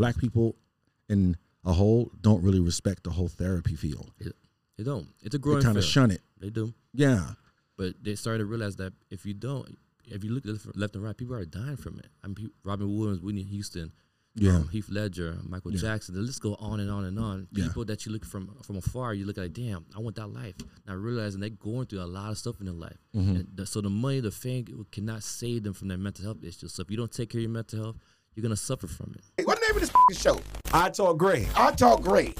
black people in a whole don't really respect the whole therapy field. They don't. It's a They growing kind of shun it. They do. Yeah. But they started to realize that if you don't, if you look left, left and right, people are dying from it. I mean, Robin Williams, Whitney Houston, Yeah. um, Heath Ledger, Michael Yeah. Jackson. The list go on and on and on. Yeah. People that you look from from afar, you look like, damn, I want that life. Not realizing they're going through a lot of stuff in their life. Mm-hmm. And the, so the money, the fame cannot save them from their mental health issues. So if you don't take care of your mental health, you're gonna suffer from it. Hey, what the name of this f***ing show? I talk great. I talk great.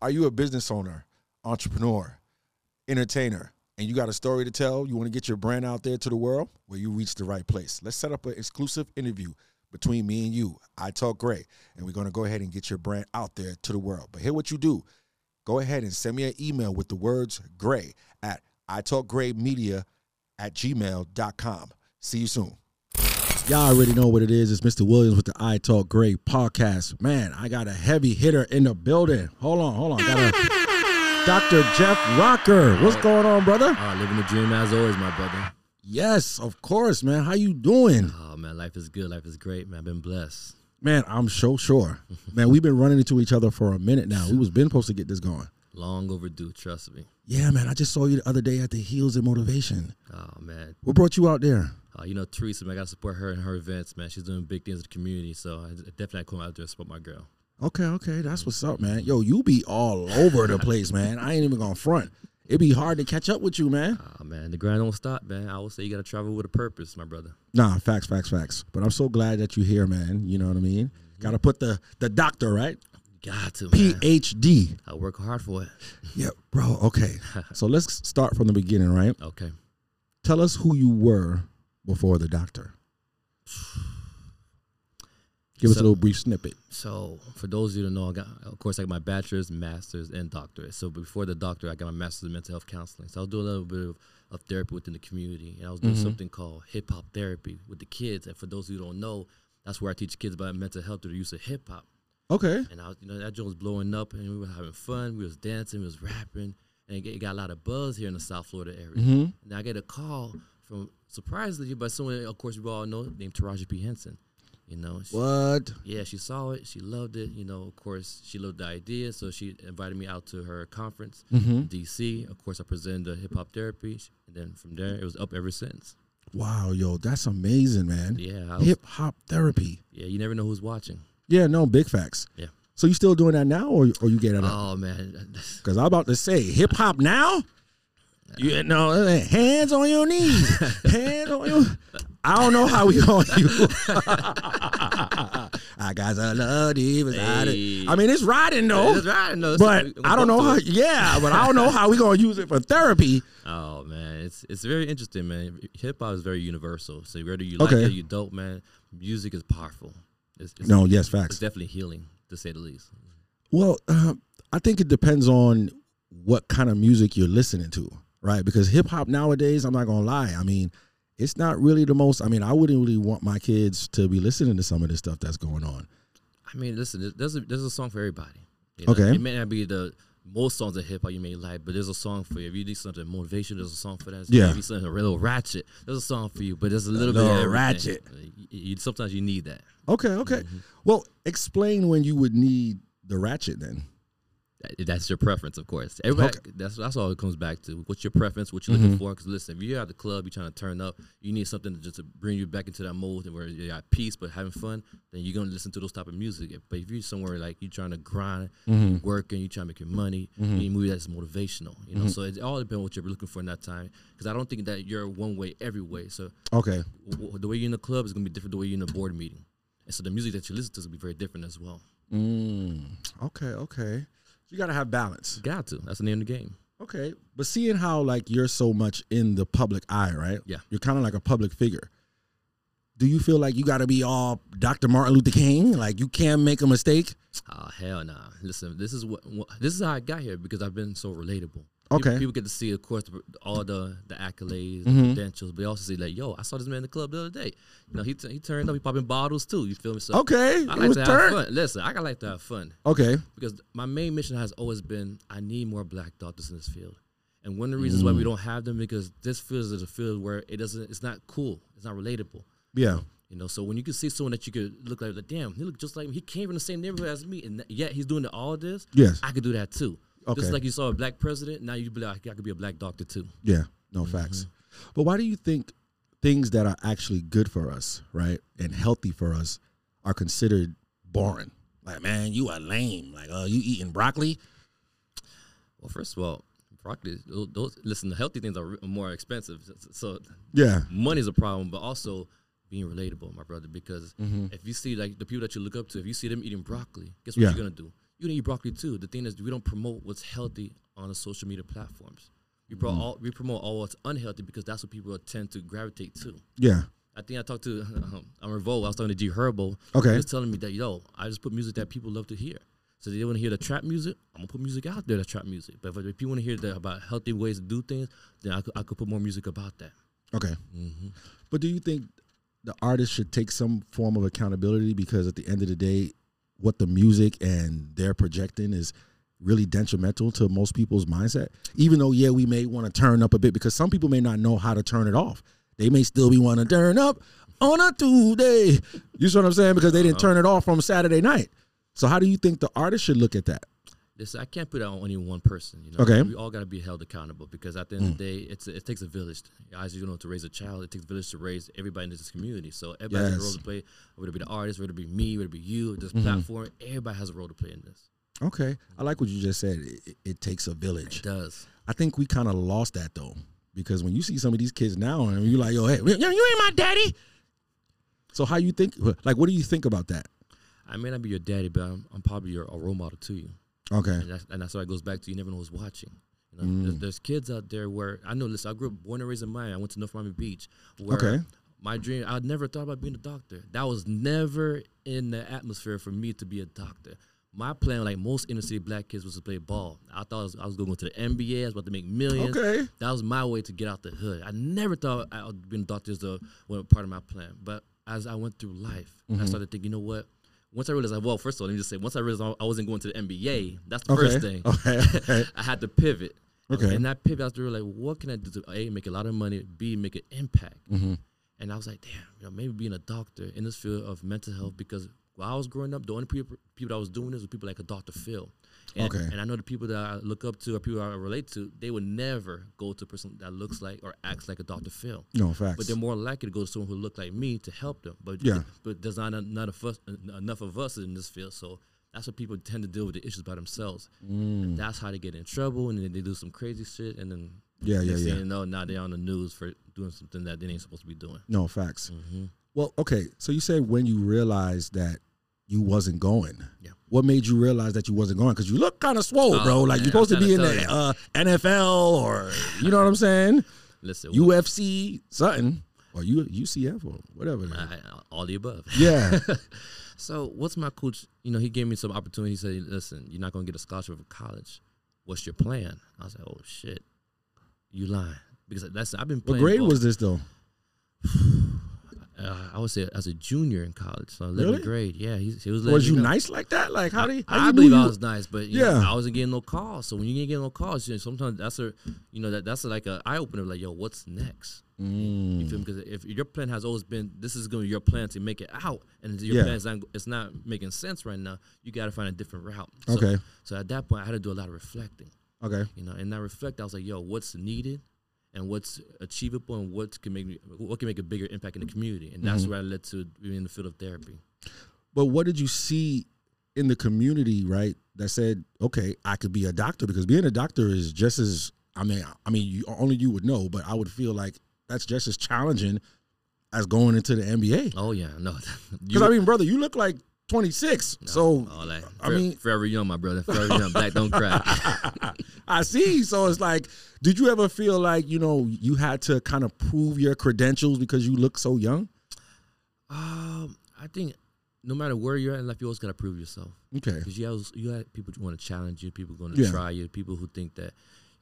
Are you a business owner, entrepreneur, entertainer, and you got a story to tell? You want to get your brand out there to the world? Well, you reached the right place. Let's set up an exclusive interview between me and you. I talk great, and we're going to go ahead and get your brand out there to the world. But hear what you do. Go ahead and send me an email with the words gray at I talk gray media at gmail.com. See you soon. Y'all already know what it is. It's Mr. Williams with the I Talk Gray podcast. Man, I got a heavy hitter in the building. Hold on, hold on. Got a Dr. Jeff Rocker. What's going on, brother? Uh, living the dream as always, my brother. Yes, of course, man. How you doing? Oh man, life is good. Life is great, man. I've been blessed. Man, I'm so sure. Man, we've been running into each other for a minute now. We was been supposed to get this going. Long overdue, trust me. Yeah, man. I just saw you the other day at the Heels and Motivation. Oh man, What brought you out there? Uh, you know, Teresa, man, I got to support her and her events, man. She's doing big things in the community, so I definitely come out there to support my girl. Okay, okay, that's what's up, man. Yo, you be all over the place, man. I ain't even gonna front. It'd be hard to catch up with you, man. Oh, man, the grind don't stop, man. I always say you got to travel with a purpose, my brother. Nah, facts, facts, facts. But I'm so glad that you're here, man. You know what I mean? Got to put the the doctor right. Got to, man. PhD. I work hard for it. Yeah, bro. Okay. so let's start from the beginning, right? Okay. Tell us who you were before the doctor. Give us a little brief snippet. So, for those of you who don't know, I got, of course, I got my bachelor's, master's, and doctorate. So, before the doctor, I got my master's in mental health counseling. So, I was doing a little bit of, of therapy within the community. And I was doing something called hip hop therapy with the kids. And for those of you who don't know, that's where I teach kids about mental health through the use of hip hop. Okay. And I was, you know, that joint was blowing up, and we were having fun. We was dancing, we was rapping, and it got- a lot of buzz here in the South Florida area. Mhm. And I get a call from surprisingly by someone, of course, we all know, named Taraji P Henson. You know, she, What? yeah, she saw it, she loved it. You know, of course, she loved the idea, so she invited me out to her conference in mm-hmm. DC. Of course, I presented the hip hop therapy, and then from there, it was up ever since. Wow, yo, that's amazing, man. Yeah, Hip hop therapy. Yeah, you never know who's watching. Yeah, no, big facts. Yeah. So you still doing that now, or or you get it? up? Oh man, Because I'm about to say hip hop now. You know, hands on your knees, hands on your. I don't know how we on you. I got a love it. Hey. I mean, it's riding though, That's right. No, but I don't know how. Yeah, but I don't know how we gonna use it for therapy. Oh man, it's it's very interesting, man. Hip hop is very universal. So whether you Okay. like it, or you don't, man. Music is powerful. It's, it's, No, yes, facts. it's definitely healing, to say the least. Well, uh, I think it depends on what kind of music you're listening to, right? Because hip hop nowadays, I'm not gonna lie. I mean, it's not really the most. I mean, I wouldn't really want my kids to be listening to some of this stuff that's going on. I mean, listen, there- there's a there's a song for everybody. you know? Okay. it may not be the most songs of hip hop you may like, but there's a song for you. If you need something motivation, there's a song for that. Yeah. Maybe something a little ratchet. There's a song for you, but there's a little, bit little of ratchet. Uh, You, you- sometimes you need that. Okay, okay. Well, explain when you would need the ratchet then. That- That's your preference, of course. Everybody, that's that's all it comes back to. What's your preference? What you're looking mm-hmm. for? Because listen, if you're at the club, you're trying to turn up, you need something to just to bring you back into that mode where you're at peace but having fun. Then you're gonna listen to those type of music. But if you're somewhere like you're trying to grind, you mm-hmm. working, you're trying to make your money, mm-hmm. you need movie that's motivational. You know, so it all depends on what you're looking for in that time. Because I don't think that you're one way every way. So Okay. w- the way you're in the club is gonna be different the way you're in a board meeting. And so the music that you listen to is gonna be very different as well. Mm, okay, okay. You got to have balance. Got to. That's the name of the game. Okay. But seeing how like you're so much in the public eye, right? Yeah. You're kind of like a public figure. Do you feel like you got to be all Dr. Martin Luther King? Like you can't make a mistake? Oh hell nah! Listen, this is what, what this is how I got here because I've been so relatable. Okay. people, people get to see, of course, the- all the the accolades, Mm-hmm. the credentials, but they also see like, "Yo, I saw this man in the club the other day. You know, he t- he turned up, he popping bottles too. You feel me? So Okay. I like was to have turned. fun. Listen, I got like to have fun Okay. because my main mission has always been I need more black doctors in this field. And one of the reasons why we don't have them because this field is a field where it doesn't. It's not cool. It's not relatable. Yeah. You know, so when you can see someone that you could look like, like damn, he look just like me. He came from the same neighborhood as me, and yet he's doing all this. Yes. I could do that too. Okay. Just like you saw a black president, now you be like, I could be a black doctor too. Yeah, no facts. But why do you think things that are actually good for us, right, and healthy for us, are considered boring? Like, man, you are lame. Like, oh, you eating broccoli? Well, first of all, broccoli. Those, those listen, the healthy things are more expensive, so Yeah. money's a problem, but also being relatable, my brother. Because Mm-hmm. if you see like the people that you look up to, if you see them eating broccoli, guess what Yeah. you're gonna do? You're gonna eat broccoli too. The thing is, we don't promote what's healthy on the social media platforms. We, Mm-hmm. all, we promote all what's unhealthy because that's what people tend to gravitate to. Yeah. I think I talked to um, on Revolt. I was talking to G Herbo. Okay. He was telling me that yo, I just put music that people love to hear. So they want to hear the trap music. I'm gonna put music out there, the trap music. But if, if you want to hear the, about healthy ways to do things, then I could, I could put more music about that. Okay. But do you think the artist should take some form of accountability because at the end of the day, what the music and they're projecting is really detrimental to most people's mindset? Even though, yeah, we may want to turn up a bit because some people may not know how to turn it off. They may still be want to turn up on a Tuesday. You see what I'm saying? Because they didn't uh-huh. turn it off from Saturday night. So how do you think the artist should look at that? This I can't put it on only one person. You know, Okay. we all got to be held accountable because at the end of mm. the day, it's it takes a village. As you know, to raise a child, it takes a village to raise everybody in this community. So everybody has a role to play. Whether it be the artist, whether it be me, whether it be you, this mm-hmm. platform, everybody has a role to play in this. Okay. I like what you just said. It, it- takes a village. It does. I think we kind of lost that though, because when you see some of these kids now, and you're like, "Yo, hey, you you ain't my daddy." So how you think? Like, what do you think about that? I may not be your daddy, but I'm, I'm probably your a role model to you. Okay. And that's, and that's why it goes back to you never know who's watching. You know, Mm. there's, there's kids out there where I know. Listen, I grew up born and raised in Miami. I went to North Miami Beach. Where Okay. My dream. I never thought about being a doctor. That was never in the atmosphere for me to be a doctor. My plan, like most inner city black kids, was to play ball. I thought I was, I was going to go to the NBA. I was about to make millions. Okay. That was my way to get out the hood. I never thought I would be a doctor as a well, part of my plan. But as I went through life, Mm-hmm. I started thinking, you know what? Once I realized, well, first of all, let me just say, once I realized I wasn't going to the NBA, that's the Okay. first thing. Okay. Okay. I had to pivot. Okay. And that pivot, I was really like, what can I do to A, make a lot of money, B, make an impact? Mm-hmm. And I was like, damn, you know, maybe being a doctor in this field of mental health because while I was growing up, the only people, people that I was doing this were people like a Dr. Phil. And, Okay. and I know the people that I look up to or people I relate to, they would never go to a person that looks like or acts like a Dr. Phil. No facts. But they're more likely to go to someone who looks like me to help them. But Yeah. but there's not not of us, enough of us in this field, so that's what people tend to deal with the issues by themselves. Mm. And that's how they get in trouble, and then they do some crazy shit, and then Yeah, yeah, yeah. you know, now they're on the news for doing something that they ain't supposed to be doing. no facts. Mm-hmm. Well, okay. So you said when you realized that you wasn't going. Yeah. What made you realize that you wasn't going? Because you look kind of swole, Oh, bro. Like man, you're supposed to be in the uh, NFL or you know what I'm saying? Listen, UFC something or U, UCF or whatever. I, all the above. Yeah. So what's my coach? You know, he gave me some opportunity. He said, "Listen, you're not gonna get a scholarship for college. What's your plan?" I was like, "Oh shit, you lying?" Because that's I've been what playing. grade ball- was this though? Uh, I would say as a junior in college, so 11th Really? grade. Yeah, he, he was. Was you know. nice like that? Like how do you? How I you believe knew I was nice, but you Yeah. know, I wasn't getting no calls. So when you ain't getting no calls, you know, sometimes that's a, you know, that that's like a eye opener. Like, yo, what's next? You Mm. feel me? Because if your plan has always been, this is going to be your plan to make it out, and your Yeah. plan is not, it's not making sense right now. You got to find a different route. So, Okay. So at that point, I had to do a lot of reflecting. Okay. You know, and I reflect. I was like, yo, what's needed? And what's achievable, and what can make me, what can make a bigger impact in the community, and Mm-hmm. that's where I led to being in the field of therapy. But what did you see in the community, right? That said, okay, I could be a doctor because being a doctor is just as I mean, I mean, you, only you would know, but I would feel like that's just as challenging as going into the NBA. Oh yeah, no, Because I mean, brother, you look like 26, so all that. I mean, forever young, my brother. Forever young. Black don't cry. I see. So it's like, did you ever feel like you know you had to kind of prove your credentials because you look so young? um, I think no matter where you're at in life, you always gotta prove yourself. Okay. Because you have you have people who want to challenge you, people going to Yeah. try you, people who think that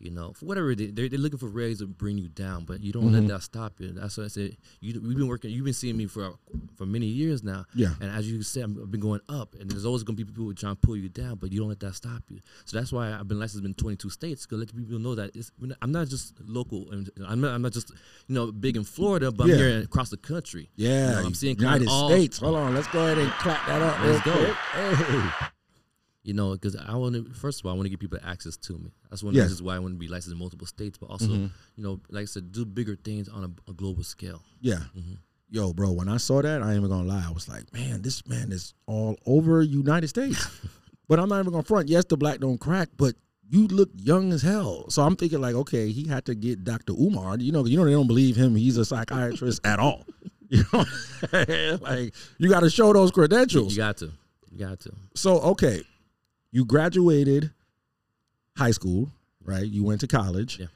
You know, for whatever they, they're, they're looking for ways to bring you down, but you don't Mhm. let that stop you. That's what I said. You, we've been working. You've been seeing me for for many years now. Yeah. And as you said, I've been going up, and there's always going to be people who trying to pull you down, but you don't let that stop you. So that's why I've been licensed in 22 states to let people know that it's, I'm not just local, and I'm not, I'm not just you know big in Florida, but Yeah. I'm here across the country. Yeah, You know, I'm seeing United all- States. Hold on, let's go ahead and clap that up. Let's go. Hey. You know, because I want to. First of all, I want to give people access to me. That's one of Yes. the reasons why I want to be licensed in multiple states, but also, Mhm. you know, like I said, do bigger things on a, a global scale. Yeah. Mhm. Yo, bro, when I saw that, I ain't even gonna lie. I was like, man, this man is all over United States. but I'm not even gonna front. Yes, the black don't crack, but you look young as hell. So I'm thinking like, okay, he had to get Dr. Umar. You know, you know they don't believe him. He's a psychiatrist at all. You know, like you got to show those credentials. You got to, you got to. So okay, you graduated high school, right? You went to college. Yeah.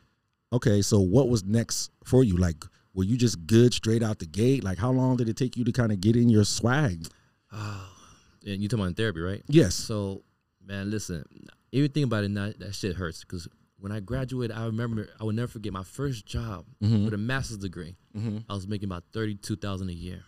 Okay, so what was next for you? Like, were you just good straight out the gate? Like, how long did it take you to kind of get in your swag? Oh, and you talking about in therapy, right? Yes. So, man, listen, even think about it now, that shit hurts because when I graduated, I remember I would never forget my first job Mhm. with a master's degree. Mhm. I was making about thirty-two thousand a year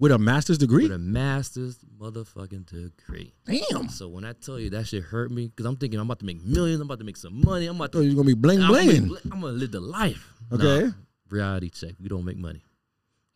With a master's degree? with a master's motherfucking degree. Damn. So when I tell you that shit hurt me, because I'm thinking I'm about to make millions, I'm about to make some money, I'm about to, oh, you're gonna be bling I'm, gonna, bling. I'm gonna live the life. Okay. Nah, reality check. We don't make money.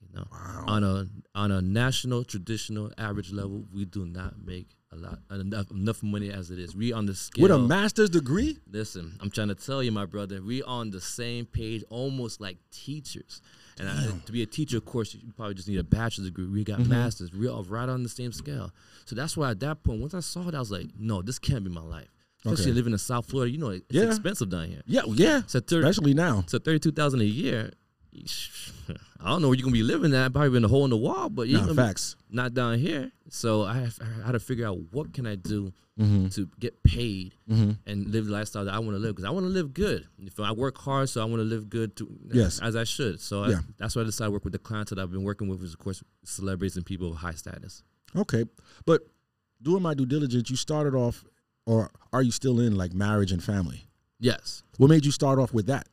You know, Wow. on a on a national traditional average level, we do not make a lot enough enough money as it is. We on the scale. With a master's degree? Listen, I'm trying to tell you, my brother, we on the same page, almost like teachers. And I, to be a teacher, of course, you probably just need a bachelor's degree. We Mm-hmm. got masters. We're all right on the same scale. So that's why at that point, once I saw it, I was like, no, this can't be my life. Especially Okay. living in South Florida, you know, it's Yeah. expensive down here. Yeah, yeah. So, thir- Especially now. so thirty-two thousand a year. I don't know where you're gonna be living at. Probably in a hole in the wall, but you Nah, facts. not down here. So I, have, I had to figure out what can I do Mm-hmm. to get paid Mm-hmm. and live the lifestyle that I want to live because I want to live good. If I work hard, so I want to live good to Yes. as I should. So Yeah. I, that's why I decided to work with the clients that I've been working with, is of course celebrities and people of high status. Okay. But doing my due diligence, you started off or are you still in like marriage and family? Yes. What made you start off with that?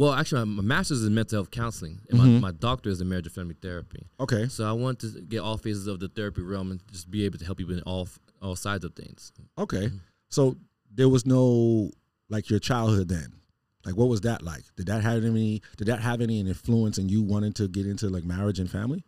Well, actually, my master's is in mental health counseling, and Mhm. my, my doctor is in marriage and family therapy. Okay. So I want to get all phases of the therapy realm and just be able to help people in all all sides of things. Okay. Mm-hmm. So there was no like your childhood then. Like what was that like? Did that have any did that have any influence in you wanting to get into like marriage and family?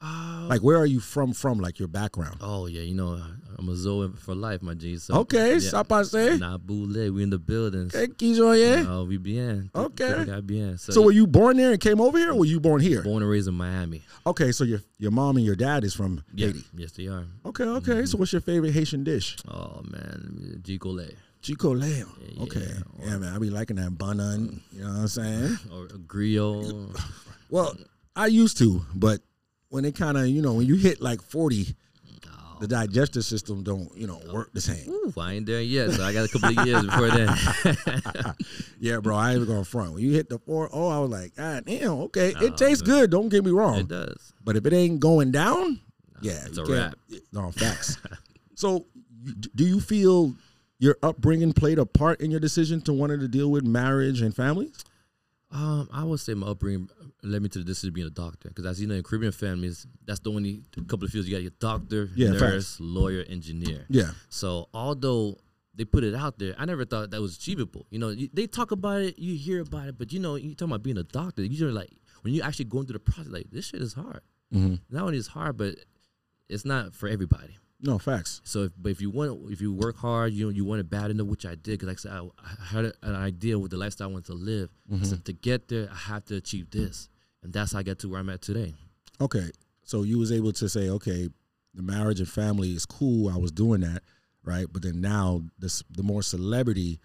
Uh, Like where are you from from like your background? oh yeah, you know I'm a Zoe for life, my G. So Okay, yeah. by say. Nah, boule, we in the buildings. Okay. No, we bien. Okay. Got bien. So, So were you born there and came over here or were you born here? born and raised in Miami. Okay, so your your mom and your dad is from Yeah. Haiti. Yes, they are. Okay, okay. So what's your favorite Haitian dish? Oh man, Gico Chico Leo. Yeah, Okay. yeah. Yeah, man. I be liking that bun you know what I'm saying? or griot. Well, I used to, but when it kind of, you know, when you hit like 40, the digestive system don't, you know, work the same. Ooh, I ain't there yet, so I got a couple of years before then. Yeah, bro, I ain't even going front. When you hit the 4 oh, I was like, God damn, okay. Oh, it tastes good, don't get me wrong. it does. But if it ain't going down, yeah, it's a wrap. No, facts. so, do you feel your upbringing played a part in your decision to wanting to deal with marriage and family? Um, I would say my upbringing led me to the decision of being a doctor because, as you know, in Caribbean families, that's the only couple of fields you got: your doctor, Yeah, nurse, lawyer, engineer. Yeah. So although they put it out there, I never thought that was achievable. You know, you, they talk about it, you hear about it, but you know, you talking about being a doctor, you're like when you actually going through the process, like this shit is hard. Mm-hmm. Not only is hard, but it's not for everybody. No, facts. So, if, but if you want, if you work hard, you you want it bad enough, which I did, because like I said, I, I had an idea with the lifestyle I wanted to live. Mm-hmm. So to get there, I have to achieve this, and that's how I get to where I'm at today. Okay. So you was able to say, okay, the marriage and family is cool. I was doing that, right? But then now this the more celebrity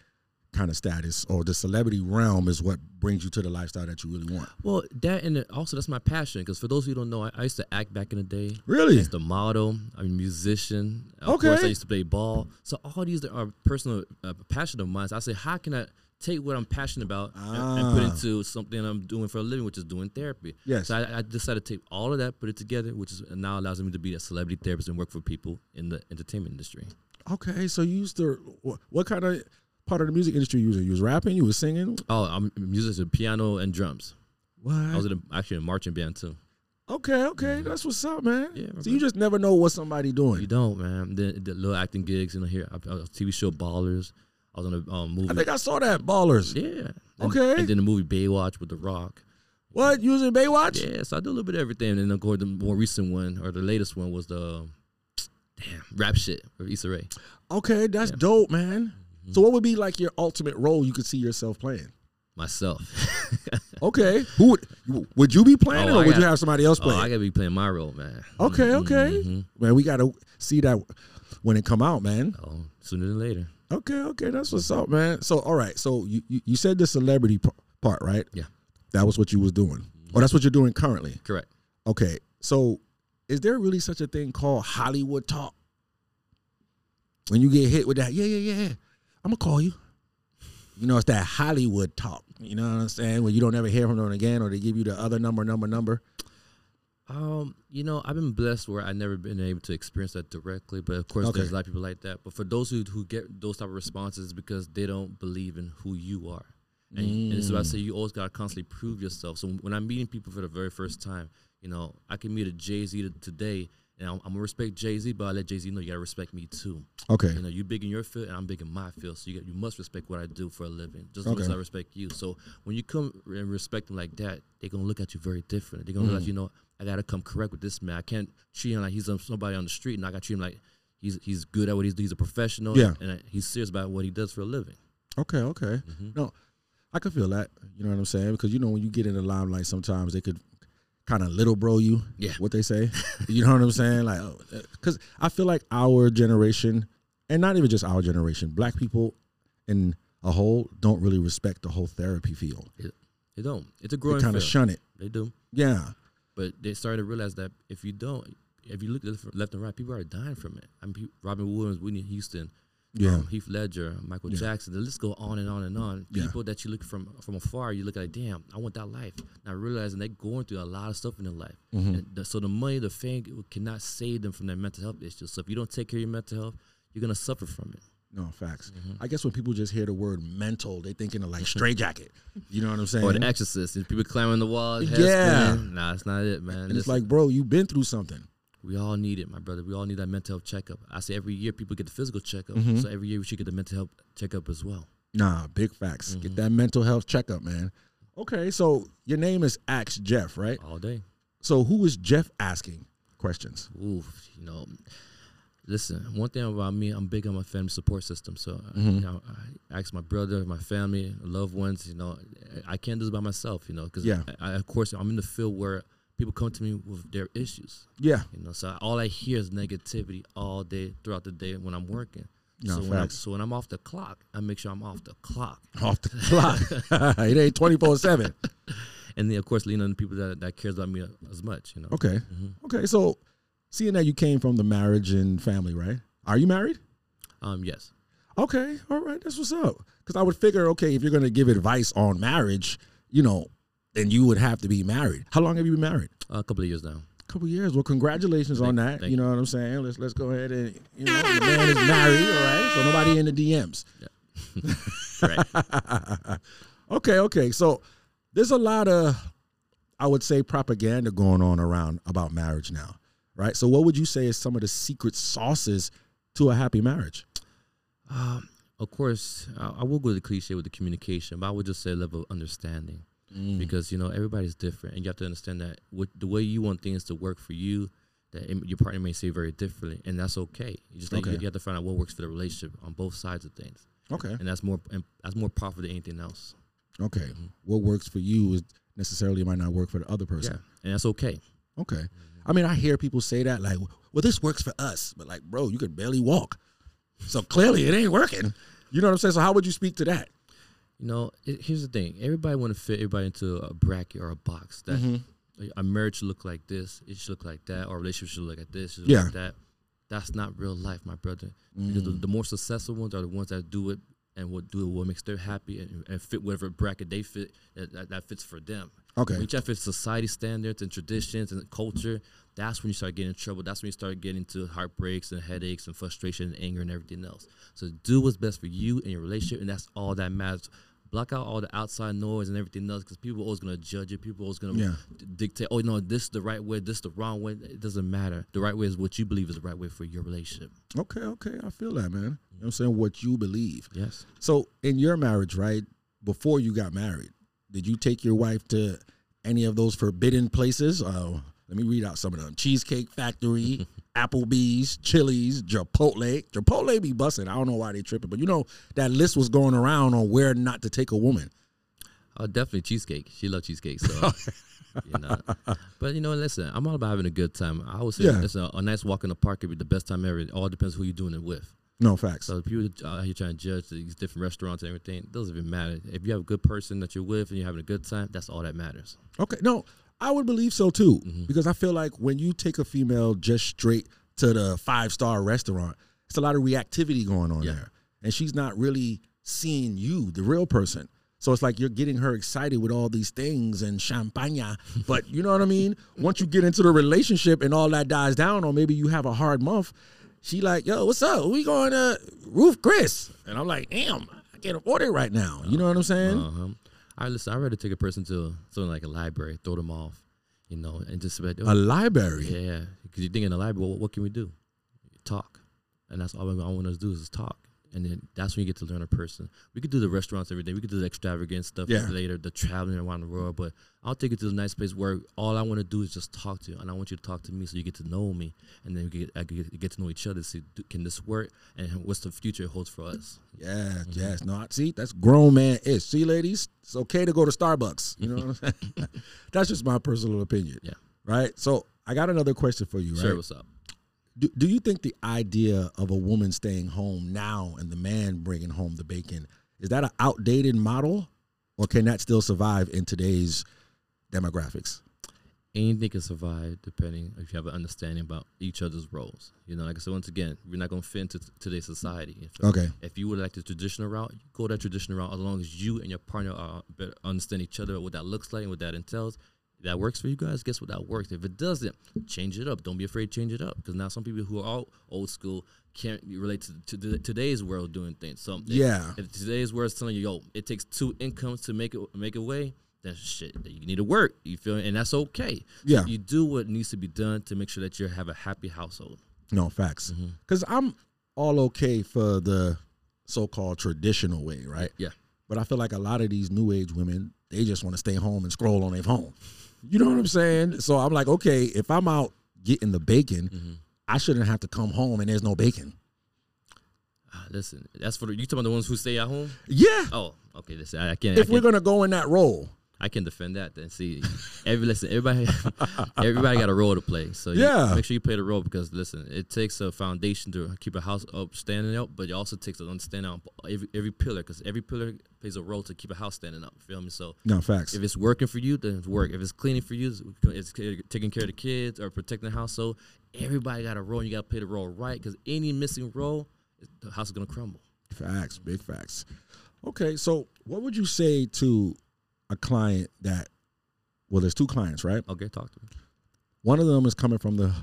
kind of status or the celebrity realm is what brings you to the lifestyle that you really want. Well, that and also that's my passion. Because for those who don't know, I, I used to act back in the day. Really? I used to model. I'm a musician. Of course, Okay. I used to play ball. So all these are personal uh, passion of mine. So I say, how can I take what I'm passionate about and, and put Ah. into something I'm doing for a living, which is doing therapy. Yes. So I, I decided to take all of that, put it together, which is now allows me to be a celebrity therapist and work for people in the entertainment industry. Okay. So you used to what kind of part of the music industry you was in? You was rapping, you was singing. Oh, I'm musician, piano and drums. What? I was in a, actually in a marching band too. okay, okay, that's what's up, man. Yeah, so you just never know what somebody doing. You don't, man. The, the little acting gigs, you know. Here, I, I was TV show Ballers. I was on a um, movie. I think I saw that ballers. yeah. Okay. And then the movie Baywatch with The Rock. What? In Baywatch? Yeah, so I do a little bit of everything. And then of course, the more recent one or the latest one was the damn rap shit with Issa Rae. Okay, that's dope, man. Mm-hmm. So what would be like your ultimate role you could see yourself playing? Myself. Okay, who would would you be playing Oh, or I would you have somebody else oh. I gotta be playing my role, man. okay, okay, Mhm. man. We gotta see that when it come out, man. Oh, sooner than later. Okay, okay, that's what's up, man. So all right, so you you, you said the celebrity p- part, right? Yeah. That was what you was doing, or that's what you're doing currently. Correct. Okay, so is there really such a thing called Hollywood talk? When you get hit with that, yeah, yeah, yeah, I'm gonna call you. You know, it's that Hollywood talk. You know what I'm saying? When you don't ever hear from them again, or they give you the other number, number, number. Um, you know, I've been blessed where I've never been able to experience that directly, but of course, Okay. there's a lot of people like that. But for those who who get those type of responses, because they don't believe in who you are, and, and this is why I say you always gotta constantly prove yourself. So when I'm meeting people for the very first time, you know, I can meet a Jay Z today, and I'm, I'm gonna respect Jay Z, but I let Jay Z know you gotta respect me too. Okay. You know, you big in your field, and I'm big in my field. So you got, you must respect what I do for a living, just Okay. as I respect you. So when you come and respect them like that, they're gonna look at you very different. They're gonna Mm. realize, you know, I gotta come correct with this man. I can't treat him like he's um, somebody on the street, and I gotta treat him like he's he's good at what he's doing. he's a professional. Yeah. and, he's serious about what he does for a living. Okay, okay. Mm-hmm. No, I could feel that. You know what I'm saying? Because you know when you get in the limelight, sometimes they could kind of little bro you. Yeah. What they say. you know what I'm saying? Like, uh, uh, because I feel like our generation, and not even just our generation, black people in a whole don't really respect the whole therapy field. They don't. It's a They growing kind of shun it. They do, Yeah. but they started to realize that if you don't, if you look left, left and right, people are dying from it. I mean, Robin Williams, Whitney Houston, Yeah. um, Heath Ledger, Michael Yeah. Jackson. The list go on and on and on. Yeah. People that you look from from afar, you look like, damn, I want that life. Now realizing they're going through a lot of stuff in their life. Mm-hmm. The, so the money, the fame cannot save them from their mental health issues. So if you don't take care of your mental health, you're gonna suffer from it. No facts. Mm-hmm. I guess when people just hear the word mental, they thinking of like straight jacket. You know what I'm saying? Or the Exorcist, people climbing the walls. Yeah. spinning. nah, it's not it, man. and it's Listen, like, bro, you've been through something. We all need it, my brother. We all need that mental health checkup. I say every year people get the physical checkup, Mm-hmm. so every year we should get the mental health checkup as well. Nah, big facts. Mm-hmm. Get that mental health checkup, man. Okay, so your name is Ask Jeff, right? All day. So who is Jeff asking questions? Ooh, you know, listen. One thing about me, I'm big on my family support system. So, uh, Mm-hmm. you know, I ask my brother, my family, loved ones. You know, I can't do this by myself. You know, because Yeah. I, of course, I'm in the field where people come to me with their issues. Yeah, You know, so all I hear is negativity all day throughout the day when I'm working. No, so, when I'm, so when I'm off the clock, I make sure I'm off the clock. off the clock. it ain't twenty four seven. And then, of course, lean on the people that, that cares about me as much. You know. Okay, Mm-hmm. okay. So seeing that you came from the marriage and family, right? Are you married? Um. Yes. Okay, all right. That's what's up. Because I would figure, okay, if you're gonna give advice on marriage, you know, then you would have to be married. How long have you been married? a couple of years now. A couple of years. Well, congratulations on that. thank you know what I'm saying? Let's let's go ahead and you know the man is married, all right. So nobody in the DMs. Right. Okay, okay. So there's a lot of I would say propaganda going on around about marriage now, right? So what would you say is some of the secret sauces to a happy marriage? Um, of course, I, I will go to the cliche with the communication, but I would just say level of understanding Mm. because you know everybody's different, and you have to understand that the way you want things to work for you, that it- your partner may say very differently, and that's okay. You just like Okay. you, you have to find out what works for the relationship on both sides of things, Okay. and that's more and that's more powerful than anything else. Okay. Mm-hmm. What works for you is necessarily might not work for the other person. Yeah, and that's okay. Okay. Mm-hmm. I mean, I hear people say that like, well, this works for us, but like, bro, you could barely walk. So clearly it ain't working. You know what I'm saying? So how would you speak to that? You know, it, here's the thing: everybody want to fit everybody into a bracket or a box. That Mm-hmm. a- marriage should look like this, it should look like that, or a relationship should look like this, should look Yeah. like that. That's not real life, my brother. Because the, the more successful ones are the ones that do it and what do it what makes them happy and, and fit whatever bracket they fit that, that, that fits for them. Okay. When you fit society standards and traditions and culture, that's when you start getting in trouble. That's when you start getting into heartbreaks and headaches and frustration and anger and everything else. So do what's best for you and your relationship, and that's all that matters. Block out all the outside noise and everything else because people are always going to judge you. People are always going to Yeah. dictate, oh, no, this is the right way, this is the wrong way. It doesn't matter. The right way is what you believe is the right way for your relationship. Okay, okay, I feel that, man. You know what I'm saying? What you believe. Yes. So in your marriage, right, before you got married, did you take your wife to any of those forbidden places? Uh, let me read out some of them: Cheesecake Factory, Applebee's, Chili's, Chipotle. Chipotle be busting. I don't know why they tripping, but you know that list was going around on where not to take a woman. Oh, definitely cheesecake. She loves cheesecake, so you know. But you know, listen, I'm all about having a good time. I always say, Yeah. listen, a, nice walk in the park could be the best time ever. It all depends who you're doing it with. No facts. So people uh, out here trying to judge these different restaurants and everything, it doesn't even matter. If you have a good person that you're with and you're having a good time, that's all that matters. Okay, no, I would believe so too because I feel like when you take a female just straight to the five star restaurant, it's a lot of reactivity going on Yeah. there, and she's not really seeing you, the real person. So it's like you're getting her excited with all these things and champagne, but you know what I mean. Once you get into the relationship and all that dies down, or maybe you have a hard month, she like, yo, what's up? We going to Ruth's Chris, and I'm like, damn, I can't afford it right now. You know what I'm saying? Uh-huh. I listen. I'd rather take a person to something like a library, throw them off, you know, and just be like, A library. yeah, because you think in a library, what, what can we do? Talk, and that's all I want us to do is talk. And then that's when you get to learn a person. We could do the restaurants every day. We could do the extravagant stuff Yeah. later, the traveling around the world. But I'll take you to a nice place where all I want to do is just talk to you, and I want you to talk to me so you get to know me, and then we get I get, get to know each other. See, do- can this work? And what's the future holds for us? Yes, mm-hmm. yes. No, I- see, that's grown man ish. See, ladies, it's okay to go to Starbucks. You know what I'm saying? that's just my personal opinion. Yeah. Right. So I got another question for you. Right. Sure, what's up? Do, do you think the idea of a woman staying home now and the man bringing home the bacon is that an outdated model, or can that still survive in today's demographics? anything can survive depending if you have an understanding about each other's roles. You know, like I said, once again, we're not going to fit into today's society. If, Okay. If you would like the traditional route, go that traditional route as long as you and your partner are better understand each other, what that looks like and what that entails. If that works for you guys, guess what? That works. If it doesn't, change it up. Don't be afraid to change it up because now some people who are all old school can't relate to, to the, today's world doing things. So if- Yeah. if today's world is telling you, yo, it takes two incomes to make it make it way, That's shit, you need to work. You feel, and that's okay. So Yeah. you do what needs to be done to make sure that you have a happy household. No facts. Mm-hmm. Because I'm all okay for the so-called traditional way, right? Yeah. But I feel like a lot of these new age women, they just want to stay home and scroll on their phone. You know what I'm saying? So I'm like, okay, if I'm out getting the bacon, Mm-hmm. I shouldn't have to come home and there's no bacon. Ah, listen, that's for the, you talking about the ones who stay at home. Yeah. Oh, okay. Listen, I, I can't. I if we're gonna go in that role, I can defend that. Then see, every listen, everybody, everybody got a role to play. So you- Yeah. make sure you play the role because listen, it takes a foundation to keep a house up standing up, but it also takes an understanding on every every pillar because every pillar plays a role to keep a house standing up. Feel me? So no facts. If it's working for you, then it's work. If it's cleaning for you, it's taking care of the kids or protecting the house. So Everybody got a role. And you got to play the role right because any missing role, the house is gonna crumble. Facts, big facts. Okay, so what would you say to a client that? Well, there's two clients, right? Okay, talk to me. One of them is coming from the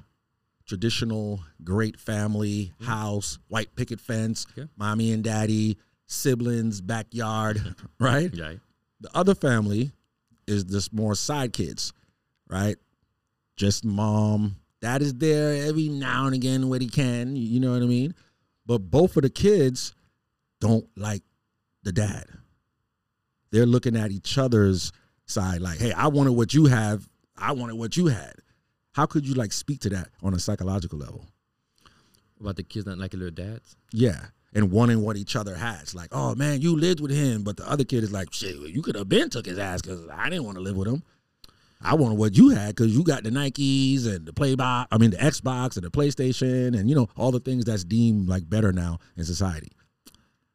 traditional great family mm. house, white picket fence, Okay. mommy and daddy, siblings, backyard, right? Yeah. The other family is just more side kids, right? Just mom. Dad is there every now and again when he can, you know what I mean? But both of the kids don't like the dad. They're looking at each other's side like, hey, I wanted what you have, I wanted what you had. How could you like speak to that on a psychological level? About the kids not liking their dads. Yeah. And wanting what each other has. Like, oh man, you lived with him. But the other kid is like, shit, you could have been took his ass because I didn't want to live with him. I wanted what you had because you got the Nikes and the Playbox, I mean, the Xbox and the PlayStation and, you know, all the things that's deemed like better now in society.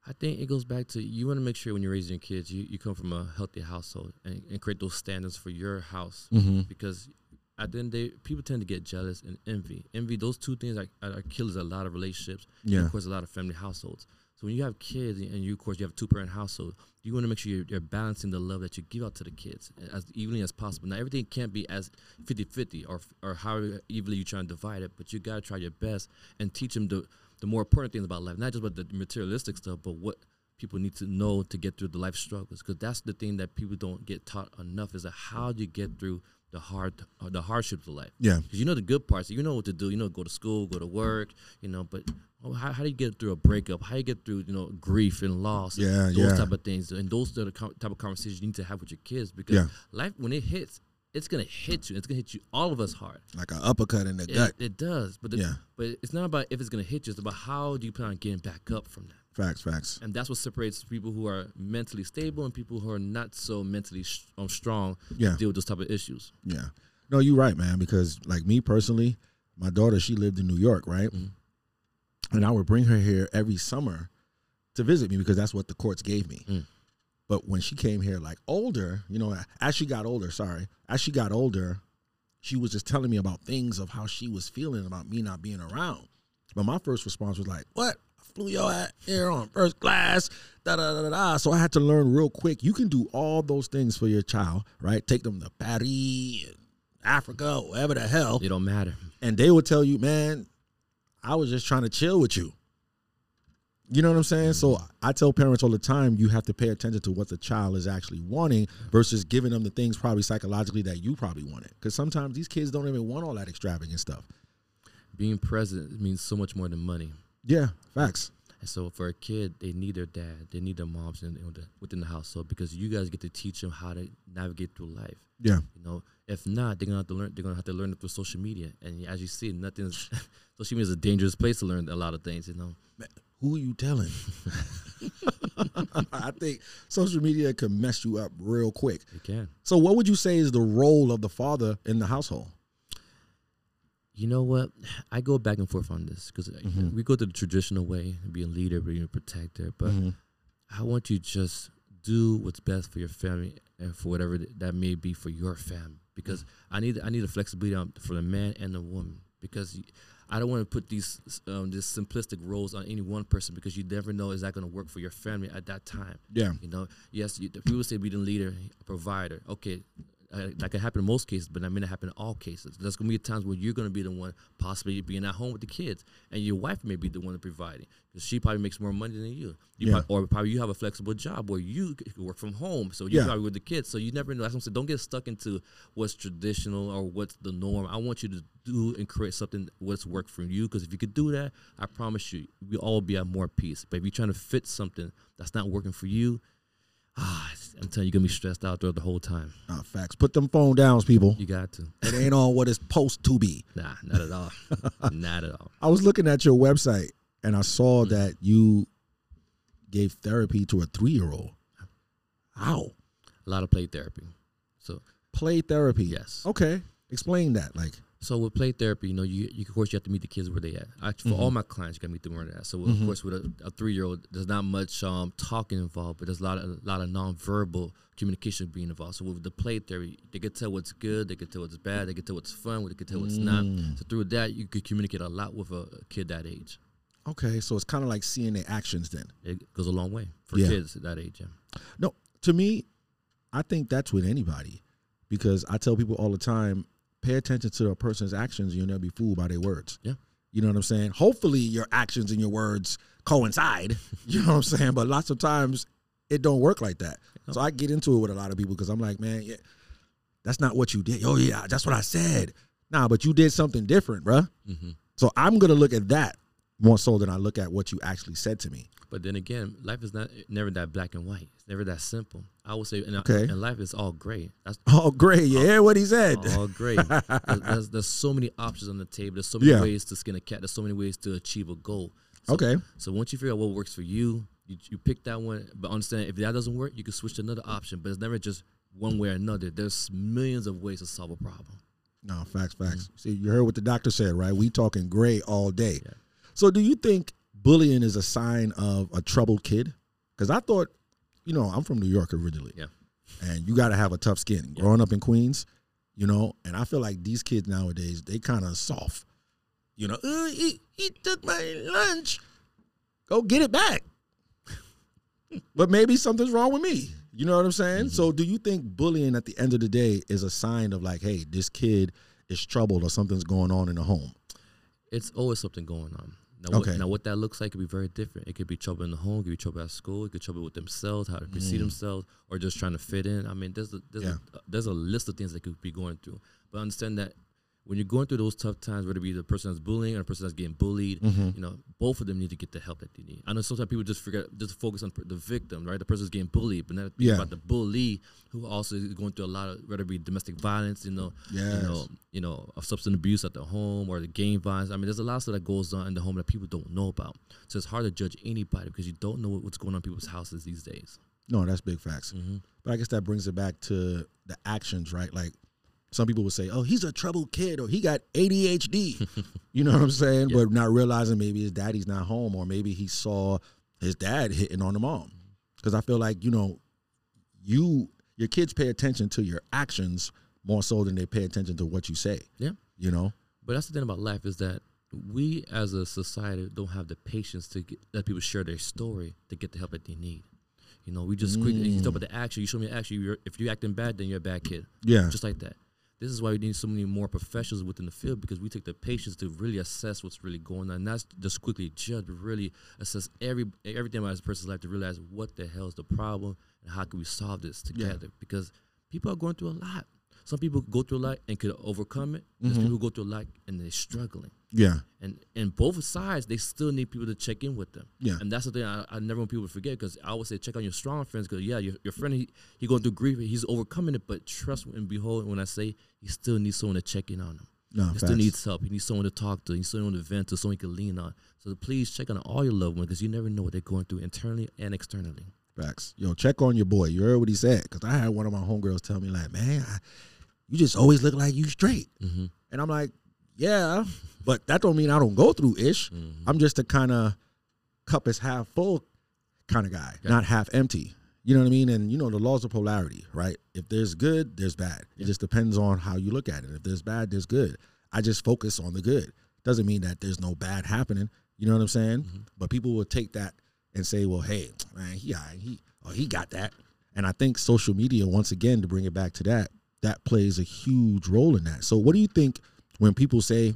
I think it goes back to you want to make sure when you're raising your kids, you, you come from a healthy household and, and create those standards for your house. Mm-hmm. Because at the end of the day, people tend to get jealous and envy. Envy, those two things are, are killers a lot of relationships. Yeah. And of course, a lot of family households. So when you have kids and you, of course, you have a two parent household, you want to make sure you're, you're, balancing the love that you give out to the kids as evenly as possible. Now, everything can't be as 50 50 or, or how evenly you try and divide it, but you got to try your best and teach them the, the more important things about life, not just about the materialistic stuff, but what people need to know to get through the life struggles. Because that's the thing that people don't get taught enough is that how do you get through the hard uh, the hardships of life. Yeah. Because you know the good parts. You know what to do. You know, go to school, go to work. You know, but oh, how, how do you get through a breakup? How do you get through you know grief and loss? Yeah, those yeah. type of things. And those are the type of conversations you need to have with your kids because Yeah. life when it hits. It's gonna hit you. It's gonna hit you, all of us, hard. Like an uppercut in the It, gut. it does, but the, Yeah. but it's not about if it's gonna hit you. It's about how do you plan on getting back up from that. Facts, facts. And that's what separates people who are mentally stable and people who are not so mentally sh- um, strong Yeah. to deal with those type of issues. Yeah. No, you're right, man. Because like me personally, my daughter, she lived in New York, right? Mhm. And I would bring her here every summer to visit me because that's what the courts gave me. Mm. But when she came here, like older, you know, as she got older, sorry, as she got older, she was just telling me about things of how she was feeling about me not being around. But my first response was like, "What? I flew your ass here on first class, da da da da da." So I had to learn real quick. You can do all those things for your child, right? Take them to Paris, Africa, wherever the hell, It don't matter. and they would tell you, "Man, I was just trying to chill with you." You know what I'm saying? So I tell parents all the time, you have to pay attention to what the child is actually wanting versus giving them the things probably psychologically that you probably wanted. Because sometimes these kids don't even want all that extravagant stuff. Being present means so much more than money. Yeah, facts. And so for a kid, they need their dad, they need their moms in, in the, within the household because you guys get to teach them how to navigate through life. Yeah. You know, if not, they're gonna have to learn. They're gonna have to learn it through social media. And as you see, nothing's social media is a dangerous place to learn a lot of things. You know, Who are you telling? I think social media can mess you up real quick. you can. So, what would you say is the role of the father in the household? You know what? I go back and forth on this because Mhm. we go to the traditional way, being a leader, being a protector. But Mhm. I want you to just do what's best for your family and for whatever that may be for your family. Because I need I need a flexibility for the man and the woman. Because I don't want to put these um, these simplistic roles on any one person because you never know is that going to work for your family at that time. Yeah. You know, yes, you, people say be the leader, provider. Okay, uh, that can happen in most cases, but that may not happen in all cases. There's gonna be times where you're gonna be the one possibly being at home with the kids, and your wife may be the one providing because she probably makes more money than you. you Yeah. prob- or probably you have a flexible job where you work from home, so you're Yeah. probably with the kids. So you never know. That's what I'm saying. Don't get stuck into what's traditional or what's the norm. I want you to do and create something what's work for you. Because if you could do that, I promise you, we all be at more peace. But if you're trying to fit something that's not working for you, ah, I'm telling you, you're gonna be stressed out throughout the whole time. Uh, facts. Put them phone downs, people. You got to. It ain't all what it's supposed to be. Nah, not at all. not at all. I was looking at your website and I saw Mm. that you gave therapy to a three year old. How? A lot of play therapy. So Play therapy. yes. Okay. Explain that. Like, So with play therapy, you know, you, you of course you have to meet the kids where they at. I, for all my clients, you got to meet them where they're at. So of Mhm. course with a, a three year old, there's not much um, talking involved, but there's a lot of a lot of nonverbal communication being involved. So with the play therapy, they can tell what's good, they can tell what's bad, they can tell what's fun, they can tell what's not. Mm. So through that, you could communicate a lot with a kid that age. okay, so it's kind of like seeing their actions then. It goes a long way for Yeah. kids at that age. Yeah. No, to me, I think that's with anybody because I tell people all the time pay attention to a person's actions. You'll never be fooled by their words. Yeah. You know what I'm saying? Hopefully, your actions and your words coincide. You know what I'm saying? But lots of times, it don't work like that. So I get into it with a lot of people because I'm like, man, yeah, that's not what you did. Oh yeah, that's what I said. Nah, but you did something different, bruh. hmm So I'm gonna look at that more so than I look at what you actually said to me. But then again, life is not never that black and white. It's never that simple. I would say, and, Okay. and life is all gray. That's all great. You hear what he said? all great. there's, there's, there's so many options on the table. There's so many Yeah. ways to skin a cat. There's so many ways to achieve a goal. So, Okay. So once you figure out what works for you, you, you pick that one. But understand if that doesn't work, you can switch to another option. But it's never just one way or another. There's millions of ways to solve a problem. No, facts, facts. Mm. See, you heard what the doctor said, right? We talking gray all day. Yeah. So, do you think bullying is a sign of a troubled kid? Because I thought, you know, I'm from New York originally. Yeah. And you got to have a tough skin. Yeah. Growing up in Queens, you know, and I feel like these kids nowadays, they kind of soft. You know, "Uh, he, he took my lunch. Go get it back. but maybe something's wrong with me. You know what I'm saying? Mm-hmm. So, do you think bullying at the end of the day is a sign of like, hey, this kid is troubled or something's going on in the home? It's always something going on. Now, Okay. what, now what that looks like could be very different. It could be trouble in the home, it could be trouble at school, it could be trouble with themselves, how to perceive themselves, or just trying to fit in. I mean, there's a there's, Mm. Yeah. a, there's a list of things they could be going through. But understand that when you're going through those tough times, whether it be the person that's bullying or the person that's getting bullied, Mm-hmm. you know, both of them need to get the help that they need. I know sometimes people just forget, just focus on the victim, right? The person that's getting bullied, but not Yeah. about the bully who also is going through a lot of, whether it be domestic violence, you know, you know, you know, of substance abuse at the home or the gang violence. I mean, there's a lot of stuff that goes on in the home that people don't know about. So it's hard to judge anybody because you don't know what's going on in people's houses these days. No, that's big facts. Mm-hmm. But I guess that brings it back to the actions, right? Like some people would say, "Oh, he's a troubled kid," or "He got ADHD." you know what I'm saying? Yeah. But not realizing maybe his daddy's not home, or maybe he saw his dad hitting on the mom. Mm-hmm. Because I feel like you know, you your kids pay attention to your actions more so than they pay attention to what you say. Yeah. You know? But that's the thing about life is that we as a society don't have the patience to get, let people share their story to get the help that they need. You know, we just quickly you talk about the action. You show me action. You're, if you're acting bad, then you're a bad kid. Yeah. just like that. This is why we need so many more professionals within the field because we take the patience to really assess what's really going on. Not just quickly judge, but really assess every everything about this person's life to realize what the hell is the problem and how can we solve this together. Because people are going through a lot. Some people go through a lot and could overcome it. There's mm-hmm. people who go through a lot and they're struggling. Yeah. And and both sides, they still need people to check in with them. Yeah. And that's the thing I, I never want people to forget because I always say check on your strong friends because yeah, your, your friend he, he going through grief, he's overcoming it, but trust and behold when I say he still needs someone to check in on him. No, he still needs help. He needs someone to talk to. He needs someone to vent to, someone he can lean on. So please check on all your loved ones because you never know what they're going through internally and externally. Facts. Yo, check on your boy. You heard what he said. Because I had one of my homegirls tell me, like, man, I, you just always look like you straight. Mm-hmm. And I'm like, yeah, but that don't mean I don't go through ish. Mm-hmm. I'm just a kind of cup is half full kind of guy, Yeah. not half empty. You know what I mean? And you know the laws of polarity, right? If there's good, there's bad. It just depends on how you look at it. If there's bad, there's good. I just focus on the good. Doesn't mean that there's no bad happening. You know what I'm saying? Mm-hmm. But people will take that and say, "Well, hey, man, he he oh he got that." And I think social media, once again, to bring it back to that, that plays a huge role in that. So, what do you think when people say,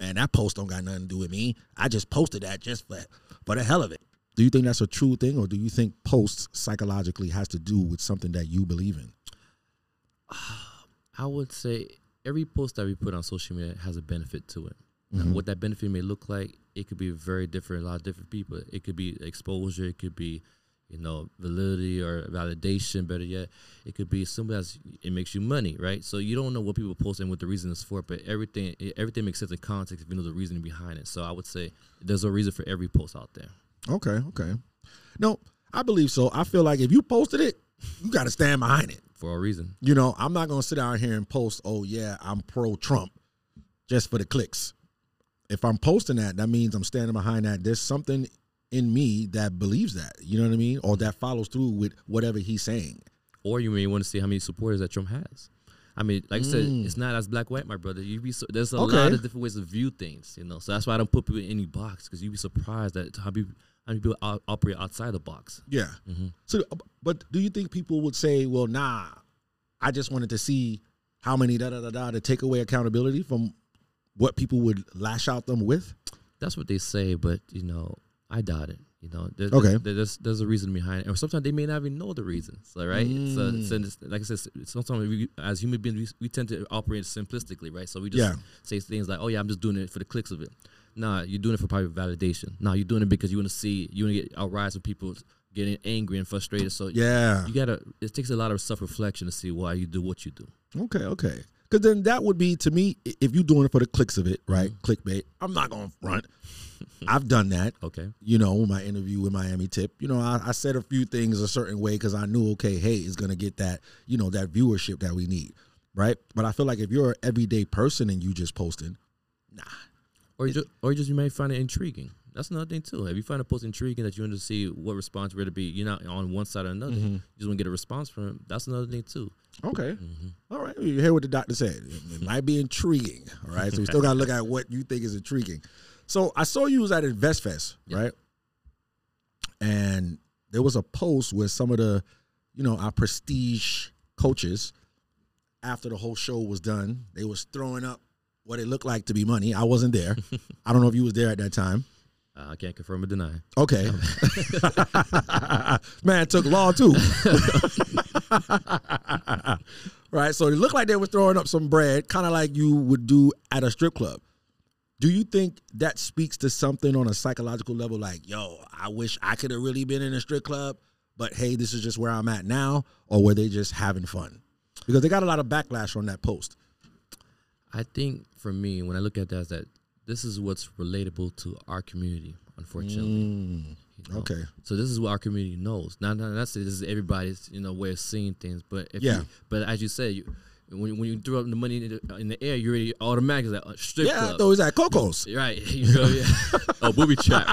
"Man, that post don't got nothing to do with me. I just posted that just for for the hell of it." Do you think that's a true thing, or do you think posts psychologically has to do with something that you believe in? I would say every post that we put on social media has a benefit to it. Now, mm-hmm. what that benefit may look like, it could be very different. A lot of different people. It could be exposure. It could be, you know, validity or validation. Better yet, it could be something that's it makes you money, right? So you don't know what people post and what the reason is for, but everything everything makes sense in context if you know the reason behind it. So I would say there's a reason for every post out there. Okay, okay. No, I believe so. I feel like if you posted it, you got to stand behind it. For a reason. You know, I'm not gonna sit out here and post, "Oh yeah, I'm pro Trump," just for the clicks. If I'm posting that, that means I'm standing behind that. There's something in me that believes that. You know what I mean, or that follows through with whatever he's saying. or you may want to see how many supporters that Trump has. I mean, like I said, Mm. it's not as black white, my brother. You be so, there's a Okay. lot of different ways to view things, you know. So that's why I don't put people in any box because you'd be surprised at how people, how many people out, operate outside the box. Yeah. Mm-hmm. So, uh, but do you think people would say, "Well, nah, I just wanted to see how many da da da da to take away accountability from what people would lash out them with"? That's what they say, but you know, I doubt it. You know, Okay. there- there's there's a reason behind it, or sometimes they may not even know the reasons. All right, so, Mm. so it's- like I said, sometimes we, as human beings, we, we tend to operate simplistically, right? So we just Yeah. say things like, "Oh yeah, I'm just doing it for the clicks of it." Nah, you're doing it for private validation. Nah, you're doing it because you want to see, you want to get a rise of people getting angry and frustrated. So Yeah. you gotta. It takes a lot of self reflection to see why you do what you do. Okay, okay. Because then that would be to me, if you're doing it for the clicks of it, right? Clickbait. I'm not gonna front. I've done that. Okay. You know, my interview with Miami Tip. You know, I, I said a few things a certain way because I knew, okay, hey, it's gonna get that, you know, that viewership that we need, right? But I feel like if you're an everyday person and you just posting, nah. Or you just, or you just you may find it intriguing. That's another thing too. If you find a post intriguing that you want to see what response were to be, you're not on one side or another. Mm-hmm. You just want to get a response from it. That's another thing too. okay, all right, you hear what the doctor said. It might be intriguing, all right. So we still gotta look at what you think is intriguing. So I saw you was at InvestFest, Yeah. right? And there was a post where some of the, you know, our prestige coaches, after the whole show was done, they was throwing up what it looked like to be money. I wasn't there. I don't know if you was there at that time. Uh, I can't confirm or deny. Okay. Man, it took law too. right. So it looked like they were throwing up some bread, kind of like you would do at a strip club. Do you think that speaks to something on a psychological level? Like, yo, I wish I could have really been in a strip club, but hey, this is just where I'm at now, or were they just having fun? Because they got a lot of backlash on that post. I think for me, when I look at that, is that this is what's relatable to our community, unfortunately. Mm, you know? okay. So this is what our community knows. Not not that's this is everybody's you know way of seeing things. But if Yeah. you, but as you said, you, when when you throw up the money in the, in the air, you're already automatically like uh, strip Yeah, I club. thought it was at Coco's. Right, you feel me? oh, booby trap.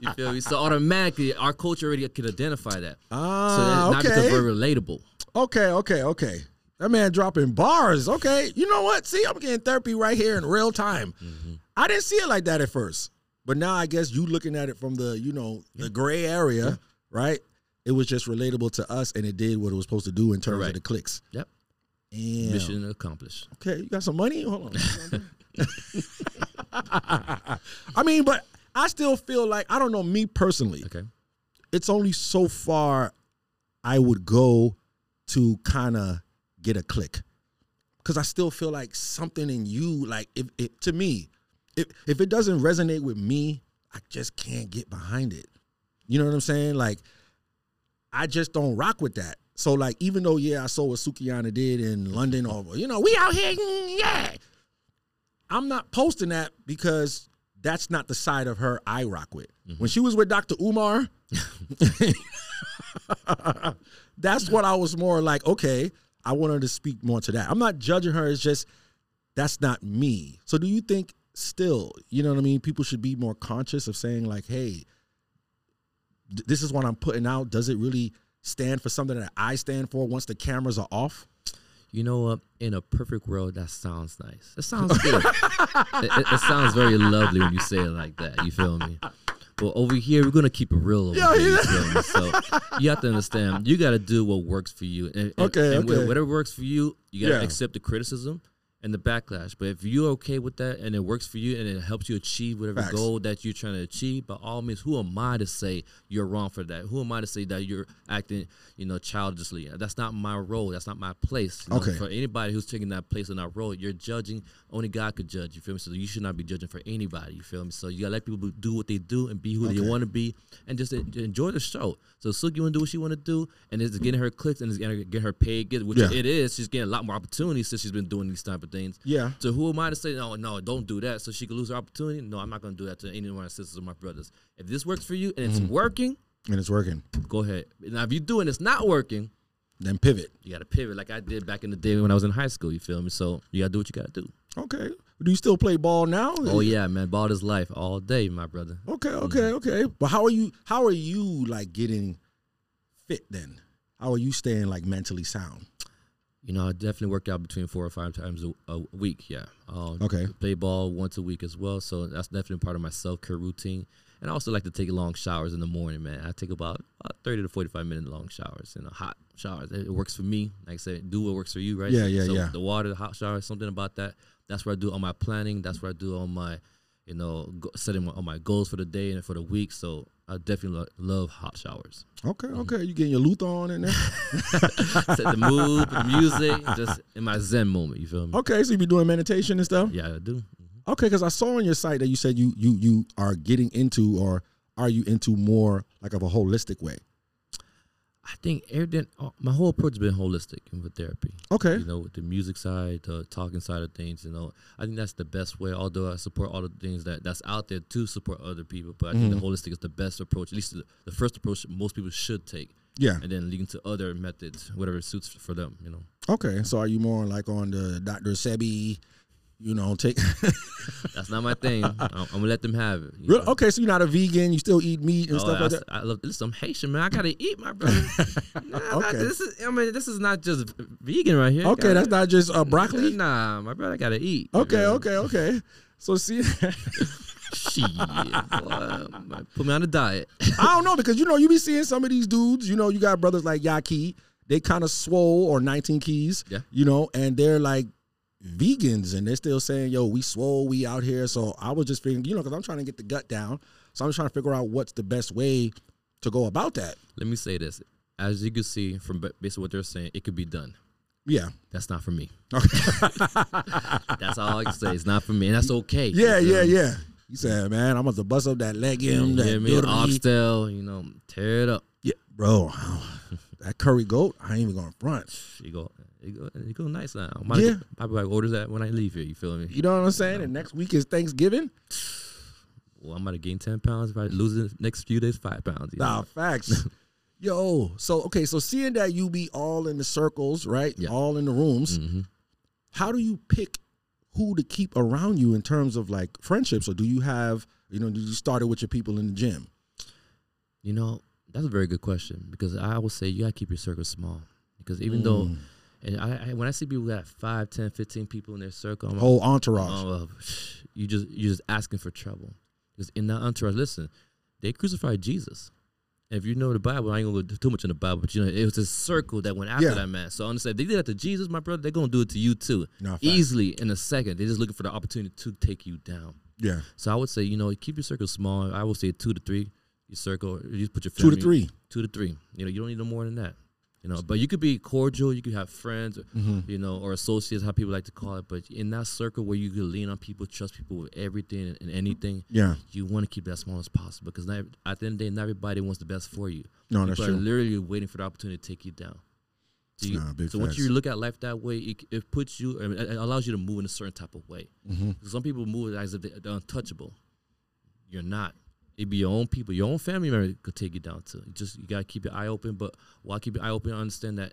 you feel me? So automatically, our culture already can identify that. so Ah, that not because okay. we're relatable. Okay, okay, okay. That man dropping bars. Okay. You know what? See, I'm getting therapy right here in real time. I didn't see it like that at first. But now I guess you looking at it from the, you know, the gray area, right? It was just relatable to us and it did what it was supposed to do in terms of the clicks. Yep, Damn. mission accomplished. Okay, you got some money? Hold on. I mean, but I still feel like I don't know me personally. Okay, it's only so far I would go to kind of get a click. Cause I still feel like something in you, like if, if to me, if if it doesn't resonate with me, I just can't get behind it. You know what I'm saying? Like, I just don't rock with that. So like, even though yeah, I saw what Sukihana did in London, or you know, we out here, mm, yeah. I'm not posting that because that's not the side of her I rock with. When she was with Dr. Umar, that's what I was more like, okay, I want her to speak more to that. I'm not judging her, it's just that's not me. So do you think still, you know what I mean, people should be more conscious of saying like, hey, th- this is what I'm putting out. Does it really stand for something that I stand for once the cameras are off? you know what? In a perfect world, that sounds nice. It sounds good. it, it- sounds very lovely when you say it like that. You feel me? But over here, we're gonna keep it real here. You yeah. So you have to understand. You got to do what works for you. And, and- Okay, and okay. whatever works for you, you got to Yeah. accept the criticism and the backlash. But if you're okay with that and it works for you and it helps you achieve whatever Facts. goal that you're trying to achieve, by all means, who am I to say you're wrong for that? Who am I to say that you're acting, you know, childishly? That's not my role. That's not my place. you know? Okay. For anybody who's taking that place in that role, you're judging. Only God could judge. You feel me? So you should not be judging for anybody. You feel me? So you gotta let people do what they do and be who they want to be, and just enjoy the show. So Suki want to do what she want to do, and it's getting her clicks and it's getting her, getting her paid, get which Yeah. it is. She's getting a lot more opportunities since she's been doing these type of things. Yeah. So who am I to say, no, no, don't do that, so she could lose her opportunity? No, I'm not gonna do that to any of my sisters or my brothers. If this works for you and it's Mm-hmm. working, And it's working. go ahead. Now, if you do and it's not working, Then pivot. you gotta pivot like I did back in the day when I was in high school. You feel me? So you gotta do what you gotta do. Okay. Do you still play ball now? Oh yeah, man, ball is life all day, my brother. Okay, okay, okay. But how are you how are you like getting fit then? How are you staying like mentally sound? You know, I definitely work out between four or five times a, a week. Yeah. Um, Okay. Play ball once a week as well. So that's definitely part of my self care routine. And I also like to take long showers in the morning, man. I take about, about 30 to 45 minute long showers, you know, hot showers. It, it works for me. Like I said, do what works for you, right? Yeah, yeah, so yeah. The water, the hot shower, something about that. That's what I do on my planning. That's what I do on my, you know, setting my, on my goals for the day and for the week. So I definitely lo- love hot showers. Okay, okay. You getting your Luther on in there? Set the mood, the music, just in my zen moment. You feel me? okay, so you be doing meditation and stuff? Yeah, I do. Mm-hmm. Okay, because I saw on your site that you said you you you are getting into or are you into more like of a holistic way? I think everything, uh, my whole approach has been holistic with therapy. Okay. You know, with the music side, the talking side of things. You know, I think that's the best way. Although I support all the things that that's out there to support other people, but I think Mm-hmm. the holistic is the best approach. At least the, the first approach most people should take, Yeah. and then leading to other methods, whatever suits for them. You know, Okay. So are you more like on the Dr. Sebi, you know, take that's not my thing. I'm, I'm gonna let them have it. you Real- know. okay, so you're not a vegan, you still eat meat and Oh, stuff like I, that. I love listen. I'm Haitian, man. I gotta eat, my brother. Nah, not- Okay. this is. I mean, this is not just vegan right here. Okay, Gotta- that's not just uh, broccoli. Nah, my brother gotta eat. Okay, me? okay, okay. So see, Shit, boy, put me on a diet. I don't know because you know you be seeing some of these dudes. You know, you got brothers like Yaki. They kind of swole or 19 keys. Yeah. You know, and they're like vegans and they're still saying, "Yo, we swole, we out here." So I was just figuring, you know, because I'm trying to get the gut down. So I'm just trying to figure out what's the best way to go about that. Let me say this: as you can see from ba- based on what they're saying, it could be done. Yeah. That's not for me. Okay. that's all I can say. It's not for me, and that's okay. you Yeah, yeah, yeah. He said, "Man, I'm gonna bust up that leg legume, You that me? Oxtail, you know, tear it up. Yeah, bro. that curry goat, I ain't even gonna front. You go, you go, you go nice now. Might Yeah. probably like orders that when I leave here. You feel me? You know what I'm saying? And next week is Thanksgiving. Well, I'm about to gain ten pounds if I lose the next few days, five pounds. You Nah, know? facts. Yo, so okay, so seeing that you be all in the circles, right? Yeah. All in the rooms, Mhm. how do you pick who to keep around you in terms of like friendships? Or do you have, you know, did you start it with your people in the gym? You know, that's a very good question because I would say you gotta keep your circle small because even though, Mm. And I, I when I see people got 5, 10, 15 people in their circle, I'm like, whole entourage. oh, well, you just you're just asking for trouble because in that entourage, listen, they crucified Jesus. And if you know the Bible, I ain't gonna go too much in the Bible, but you know it was a circle that went after Yeah. that man. So understand, they did that to Jesus, my brother. They're gonna do it to you too, easily in a second. They're just looking for the opportunity to take you down. Yeah, So I would say, you know, keep your circle small. I would say two to three. Your circle, you put your two to three. two to three. You know, you don't need no more than that. You know, but you could be cordial. You could have friends, Mm-hmm. you know, or associates, how people like to call it. But in that circle where you can lean on people, trust people with everything and anything, Yeah, you want to keep that small as possible because not, at the end of the day, not everybody wants the best for you. no, people that's are true. literally waiting for the opportunity to take you down. So, you, Nah, big so once you look at life that way, it, it puts you, I mean, it allows you to move in a certain type of way. Mm-hmm. Some people move as if they're untouchable. You're not. It be your own people, your own family member could take you down to. You just you gotta keep your eye open, but while keep your eye open, understand that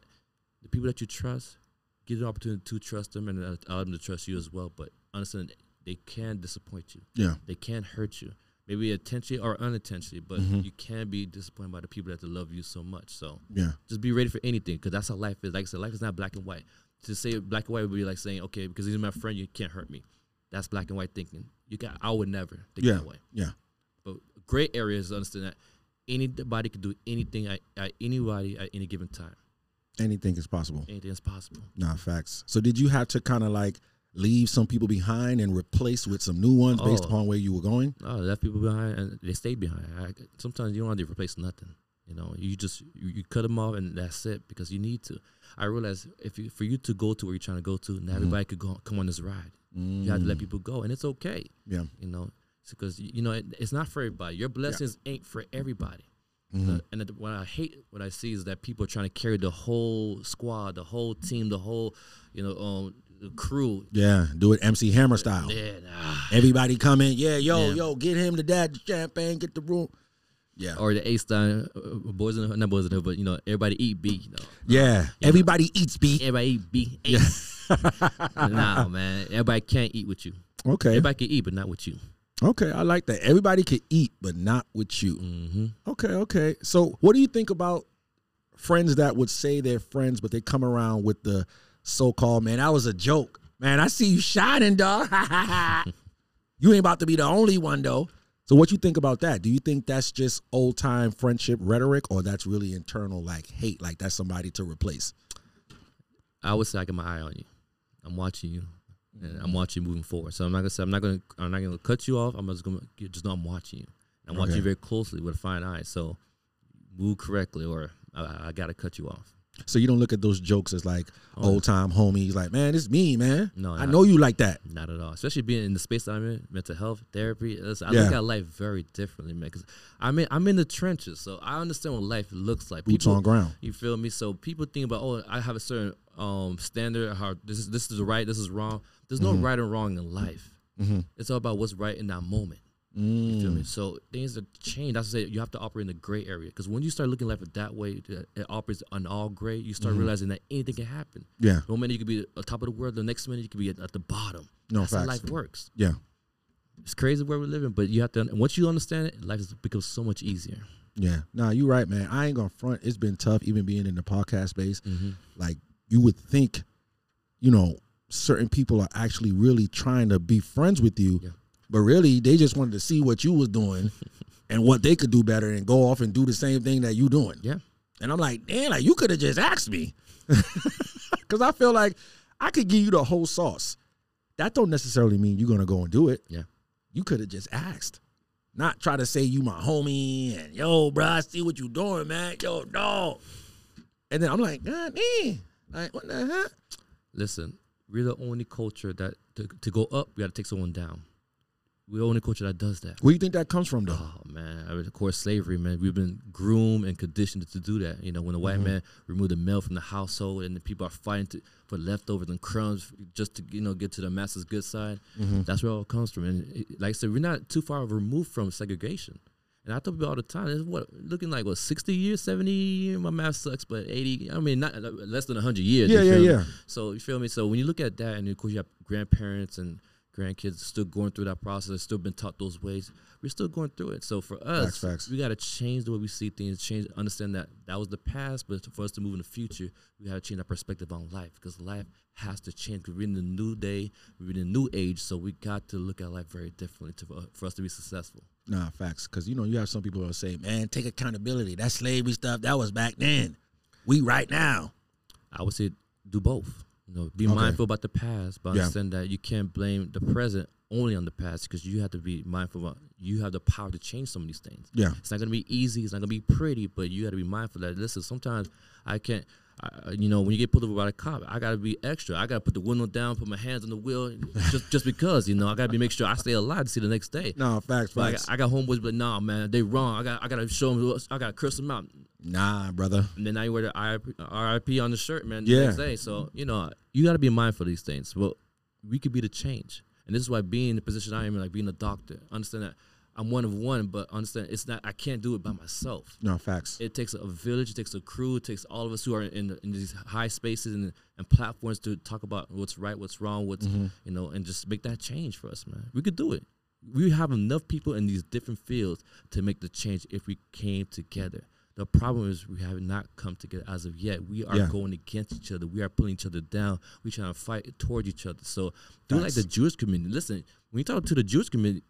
the people that you trust, give the opportunity to trust them and allow them to trust you as well. But understand they can disappoint you. Yeah, They can hurt you, maybe intentionally or unintentionally. But Mhm. you can be disappointed by the people that love you so much. So yeah, just be ready for anything because that's how life is. Like I said, life is not black and white. To say black and white would be like saying, okay, because he's my friend, you can't hurt me. That's black and white thinking. You got, I would never think Yeah. that way. yeah. Gray areas understand that anybody can do anything at, at anybody at any given time. Anything is possible. Anything is possible. Nah, facts. So did you have to kind of like leave some people behind and replace with some new ones based Oh. upon where you were going? No, I left people behind and they stayed behind. I, sometimes you don't have to replace nothing. You know, you just you, you cut them off and that's it because you need to. I realize if you, for you to go to where you're trying to go to, not everybody could go come on this ride. You have to let people go, and it's okay. Mm. Yeah. You know, because you know it, it's not for everybody. Your blessings ain't for everybody. Mm-hmm. Uh, and the- what I hate, what I see is that people are trying to carry the whole squad, the whole team, the whole, you know, um, the crew. Yeah, do it MC Hammer style. Yeah, nah. Everybody come in. Yeah, yo, Yeah. yo, get him the dad the champagne, get the room. Yeah. or the A Stein uh, boys in the hood, not boys in the hood, but you know, everybody eat B. You know, Yeah. Everybody eats beef. everybody eat B. Yeah. nah, man, everybody can't eat with you. Okay. Everybody can eat, but not with you. Okay, I like that. Everybody can eat, but not with you. Mm-hmm. Okay, okay. So, what do you think about friends that would say they're friends, but they come around with the so-called "man, that was a joke." Man, I see you shining, dog. you ain't about to be the only one though. So, what you think about that? Do you think that's just old-time friendship rhetoric, or that's really internal, like hate, like that's somebody to replace? I would say I got my eye on you. I'm watching you, and I'm watching you moving forward. So I'm not gonna say I'm not gonna I'm not gonna cut you off. I'm just gonna just know I'm watching you. I'm watching you very closely with a fine eye. So move correctly, or I, I gotta cut you off. So you don't look at those jokes as like Oh. old-time homies, like man, it's me, man. No, I not- know you like that. Not at all. Especially being in the space that I'm in, mental health therapy. I Yeah. look at life very differently, man. Because I'm in I'm in the trenches, so I understand what life looks like. Boots on ground. You feel me? So people think about, oh, I have a certain um standard. How this is this is right, this is wrong. There's no right or wrong in life. Mm-hmm. It's all about what's right in that moment. You feel me? So things are change. That's say you have to operate in the gray area because when you start looking at life that way, it operates on all gray. You start realizing that anything can happen. Yeah. One minute you could be at the top of the world, the next minute you could be at, at the bottom. No That's how facts. life works. Yeah. It's crazy where we're living, but you have to. Once you understand it, life becomes so much easier. Yeah. Nah, you're right, man. I ain't gonna front. It's been tough, even being in the podcast space. Mm-hmm. Like you would think, you know, certain people are actually really trying to be friends with you, Yeah. but really they just wanted to see what you was doing and what they could do better and go off and do the same thing that you doing. Yeah. And I'm like, damn, like you could have just asked me. Cause I feel like I could give you the whole sauce. That don't necessarily mean you're gonna go and do it. Yeah. You could have just asked. Not try to say you my homie and yo, bro, I see what you doing, man. Yo, dog. And then I'm like, God damn. Like, what the heck? Listen, we're the only culture that to, to go up, we got to take someone down. We're the only culture that does that. Where do you think that comes from though? Oh man, I mean, of course, slavery, man. We've been groomed and conditioned to do that. You know, when the white mm-hmm. man removed the male from the household, and the people are fighting to, for leftovers and crumbs just to you know get to the master's good side. Mm-hmm. That's where it all comes from. And it, like I said, we're not too far removed from segregation. And I tell people all the time, it's what looking like what sixty years, seventy years. My math sucks, but eighty. I mean, not less than hundred years. Yeah, yeah, me? yeah. So you feel me? So when you look at that, and of course you have grandparents and grandkids still going through that process, still been taught those ways. We're still going through it. So for us, Facts, facts. we got to change the way we see things. Change, understand that that was the past, but for us to move in the future, we got to change our perspective on life because life has to change. We're in a new day, we're in a new age, so we got to look at life very differently to, uh, for us to be successful. Nah, facts. Because you know you have some people that say, "Man, take accountability. That slavery stuff that was back then. We right now." I would say do both. You know, be Okay. mindful about the past, but Yeah. understand that you can't blame the present only on the past because you have to be mindful about you have the power to change some of these things. Yeah. It's not gonna be easy. It's not gonna be pretty, but you got to be mindful that listen. Sometimes I can't. I, you know, when you get pulled over by a cop, I gotta be extra. I gotta put the window down, put my hands on the wheel, just just because. You know, I gotta be make sure I stay alive to see the next day. Nah, facts, But I facts. got, I got homeboys, but nah, man, they wrong. I got I gotta show them. I gotta curse them out. nah, brother. And then now you wear the RIP, on the shirt, man. The Yeah. next day. So you know, you got to be mindful of these things. Well, we could be the change, and this is why being in the position I am, in, like being a doctor, understand that I'm one of one, but understand it's not. I can't do it by myself. No, facts. It takes a village, it takes a crew, it takes all of us who are in, in these high spaces and, and platforms to talk about what's right, what's wrong, what's Mm-hmm. you know, and just make that change for us, man. We could do it. We have enough people in these different fields to make the change if we came together. The problem is we have not come together as of yet. We are Yeah. going against each other. We are pulling each other down. We trying to fight towards each other. So do like the Jewish community. Listen, when you talk to the Jewish community,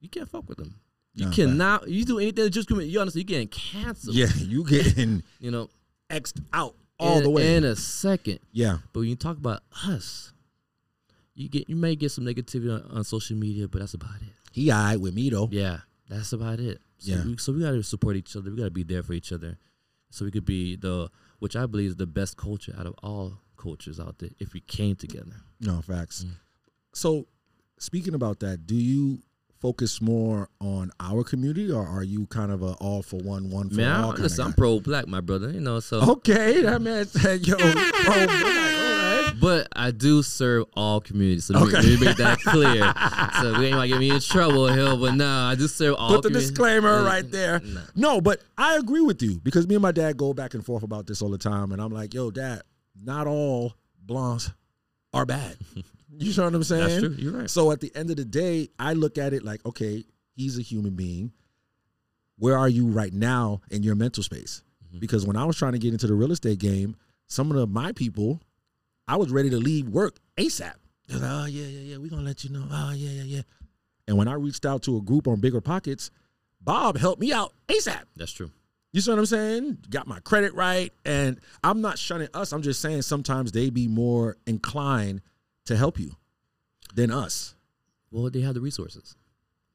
you can't fuck with them. You Nah, cannot. You do anything to the Jewish community. You honestly, you getting canceled. Yeah, you getting You know, X'd out all in, the way. in a second. yeah, But when you talk about us, you get you may get some negativity on, on social media, but that's about it. he alright with me though. Yeah, that's about it. So Yeah. we, so we got to support each other. We got to be there for each other, so we could be the which I believe is the best culture out of all cultures out there. If we came together, No, facts. Mm. So, speaking about that, do you focus more on our community, or are you kind of a all for one, one for man, all listen, I'm pro black, my brother. You know, so Okay, that man said, "Yo, all right." But I do serve all communities, so let, me, Okay. let me make that clear. so we ain't gonna get me in trouble, hell. But nah, I do serve all. Put the disclaimer Uh, right there. nah. No, but I agree with you because me and my dad go back and forth about this all the time, and I'm like, "Yo, dad, not all blondes are bad." You know what I'm saying? That's true. You're right. So at the end of the day, I look at it like, okay, he's a human being. Where are you right now in your mental space? Mm-hmm. Because when I was trying to get into the real estate game, some of the, my people, I was ready to leave work ASAP. They're like, oh yeah, yeah, yeah, we're gonna let you know. Oh yeah, yeah, yeah. And when I reached out to a group on Bigger Pockets, Bob helped me out ASAP. That's true. You see what I'm saying? Got my credit right. And I'm not shunning us. I'm just saying sometimes they be more inclined to help you than us. Well, they have the resources.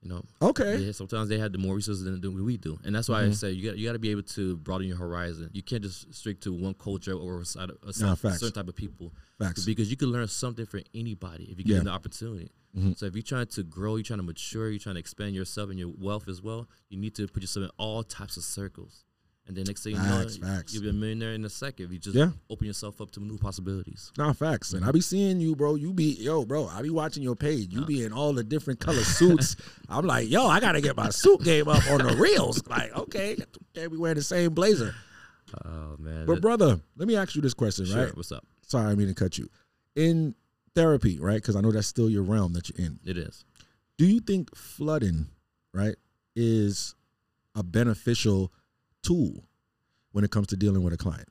You know, Okay. Yeah, sometimes they have the more resources than, than we do, and that's why I mm-hmm. say you got you got to be able to broaden your horizon. You can't just stick to one culture or a, side of- a, Nah, certain, facts. type of people, Facts. because you can learn something from anybody if you Yeah. give them the opportunity. Mm-hmm. So if you're trying to grow, you're trying to mature, you're trying to expand yourself and your wealth as well. You need to put yourself in all types of circles, and then next thing you know, Facts, facts. you'll be a millionaire in a second if you just Yeah. open yourself up to new possibilities. Nah, facts. And I be seeing you, bro. You be yo, bro. I be watching your page. You be in all the different color suits. I'm like, yo, I gotta get my suit game up on the reels. Like, okay, can't be wearing the same blazer. Oh man, But brother, let me ask you this question, sure. right? What's up? Sorry, I mean to cut you. In therapy, right? Because I know that's still your realm that you're in. It is. Do you think flooding, right, is a beneficial tool when it comes to dealing with a client?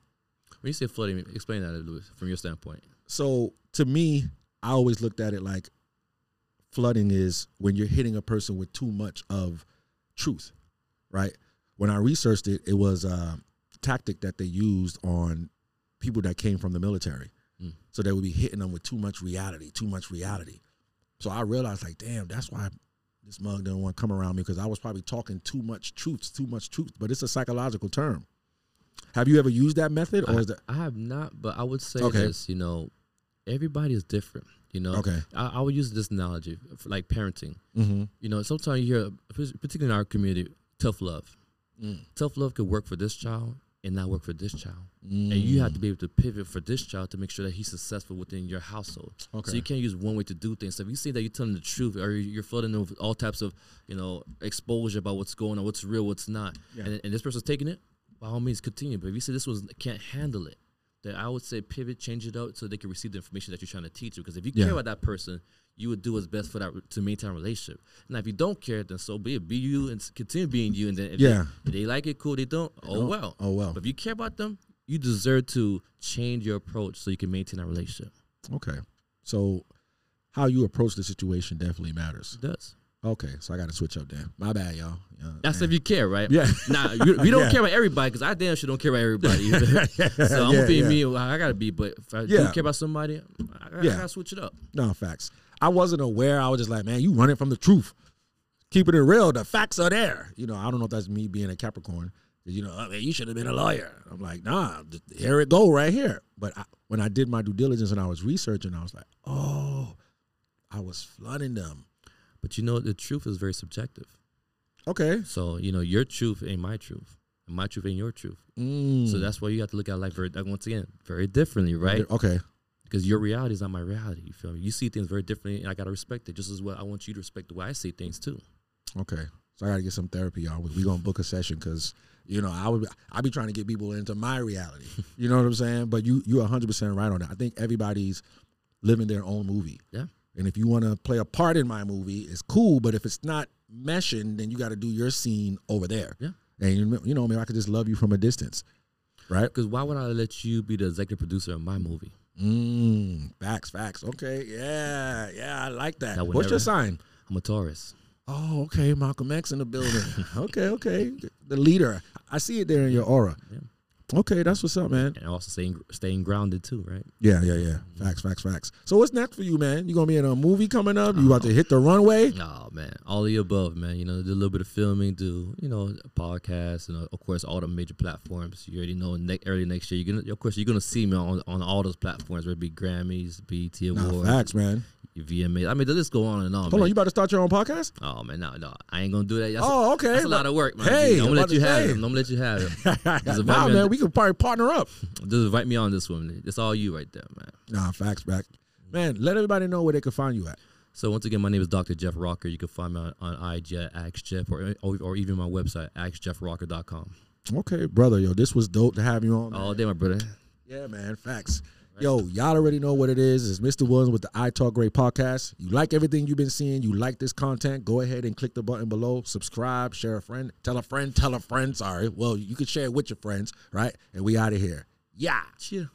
When you say flooding, explain that, to Louis, from your standpoint. So to me, I always looked at it like flooding is when you're hitting a person with too much of truth, right? When I researched it, it was a tactic that they used on people that came from the military. Mm. So they would be hitting them with too much reality, too much reality. So I realized, like, damn, that's why this mug didn't want to come around me because I was probably talking too much truth, too much truth. But it's a psychological term. Have you ever used that method, or I, is that I have not, but I would say Okay. this. You know, everybody is different. You know, okay? I, I would use this analogy for like parenting. Mm-hmm. You know, sometimes you hear, particularly in our community, tough love. Mm. Tough love could work for this child and not work for this child. And you have to be mm. able to pivot for this child to make sure that he's successful within your household. Okay. So you can't use one way to do things. So if you see that you're telling the truth or you're flooding them with all types of, you know, exposure about what's going on, what's real, what's not, Yeah. and, and this person's taking it, by all means continue. But if you see this was can't handle it, then I would say pivot, change it up so they can receive the information that you're trying to teach them. Because if you Yeah. care about that person, you would do what's best for that to maintain a relationship. Now, if you don't care, then so be it. Be you and continue being you. And then if, Yeah. they, if they like it, cool. They don't, oh don't, well. oh well. But if you care about them, you deserve to change your approach so you can maintain that relationship. Okay. So how you approach the situation definitely matters. It does. Okay. So I got to switch up there. My bad, y'all. Yeah, That's man. if you care, right? Yeah. Nah, you, we don't Yeah. care about everybody because I damn sure don't care about everybody. either. so I'm Yeah, gonna be yeah. me. I gotta be. But if I Yeah. do care about somebody, I, Yeah. I gotta switch it up. No facts. I wasn't aware. I was just like, man, you running from the truth. Keeping it real. The facts are there. You know, I don't know if that's me being a Capricorn. You know, oh, man, you should have been a lawyer. I'm like, nah, here it go right here. But I, when I did my due diligence and I was researching, I was like, oh, I was flooding them. But you know, the truth is very subjective. Okay. So you know, your truth ain't my truth, and my truth ain't your truth. Mm. So that's why you have to look at life very once again very differently, right? Okay. Because your reality is not my reality. You feel me? You see things very differently, and I gotta respect it just as well. I want you to respect the way I see things too. Okay. So I got to get some therapy, y'all. We gonna book a session because you know I would I be trying to get people into my reality. You know what I'm saying? But you you 100 percent right on that. I think everybody's living their own movie. Yeah. And if you want to play a part in my movie, it's cool. But if it's not meshing, then you got to do your scene over there. Yeah. And you, you know, maybe I could just love you from a distance, right? Because why would I let you be the executive producer of my movie? Mm, facts, facts. Okay, yeah, yeah, I like that. What's your sign? I'm a Taurus. Oh, okay, Malcolm X in the building. okay, okay, the leader. I see it there in your aura. Yeah. Okay, that's what's up, man. And also staying staying grounded too, right? Yeah, yeah, yeah. Facts, facts, facts. So what's next for you, man? You gonna be in a movie coming up? You about to hit the runway? Oh man, all of the above, man. You know, do a little bit of filming, do you know, podcasts, and uh, of course all the major platforms. You already know, ne- early next year, you're gonna, of course, you're gonna see me on on all those platforms, whether it be Grammys, BET Nah, Awards, facts, man. VMA. I mean, the list go on and on. Hold man. on, you about to start your own podcast? Oh man, no, no, I ain't gonna do that. That's oh, a, okay. that's a lot of work, man. Hey, I'm I'm gonna let you have it. I'm gonna let you have it. Nah, man, we could probably partner up. Just invite me on this one. It's all you right there, man. Nah, facts, back. Man, let everybody know where they can find you at. So once again, my name is Dr. Jeff Rocker. You can find me on, on IG at or, or or even my website, askjeffrocker.com. Okay, brother, yo, this was dope to have you on. man. All day, my brother. Yeah, man. Facts. Yo, y'all already know what it is. It's Mr. Williams with the I Talk Great podcast. You like everything you've been seeing, you like this content, go ahead and click the button below, subscribe, share a friend, tell a friend, tell a friend. Sorry. Well, you can share it with your friends, right? And we out of here. Yeah. Cheer.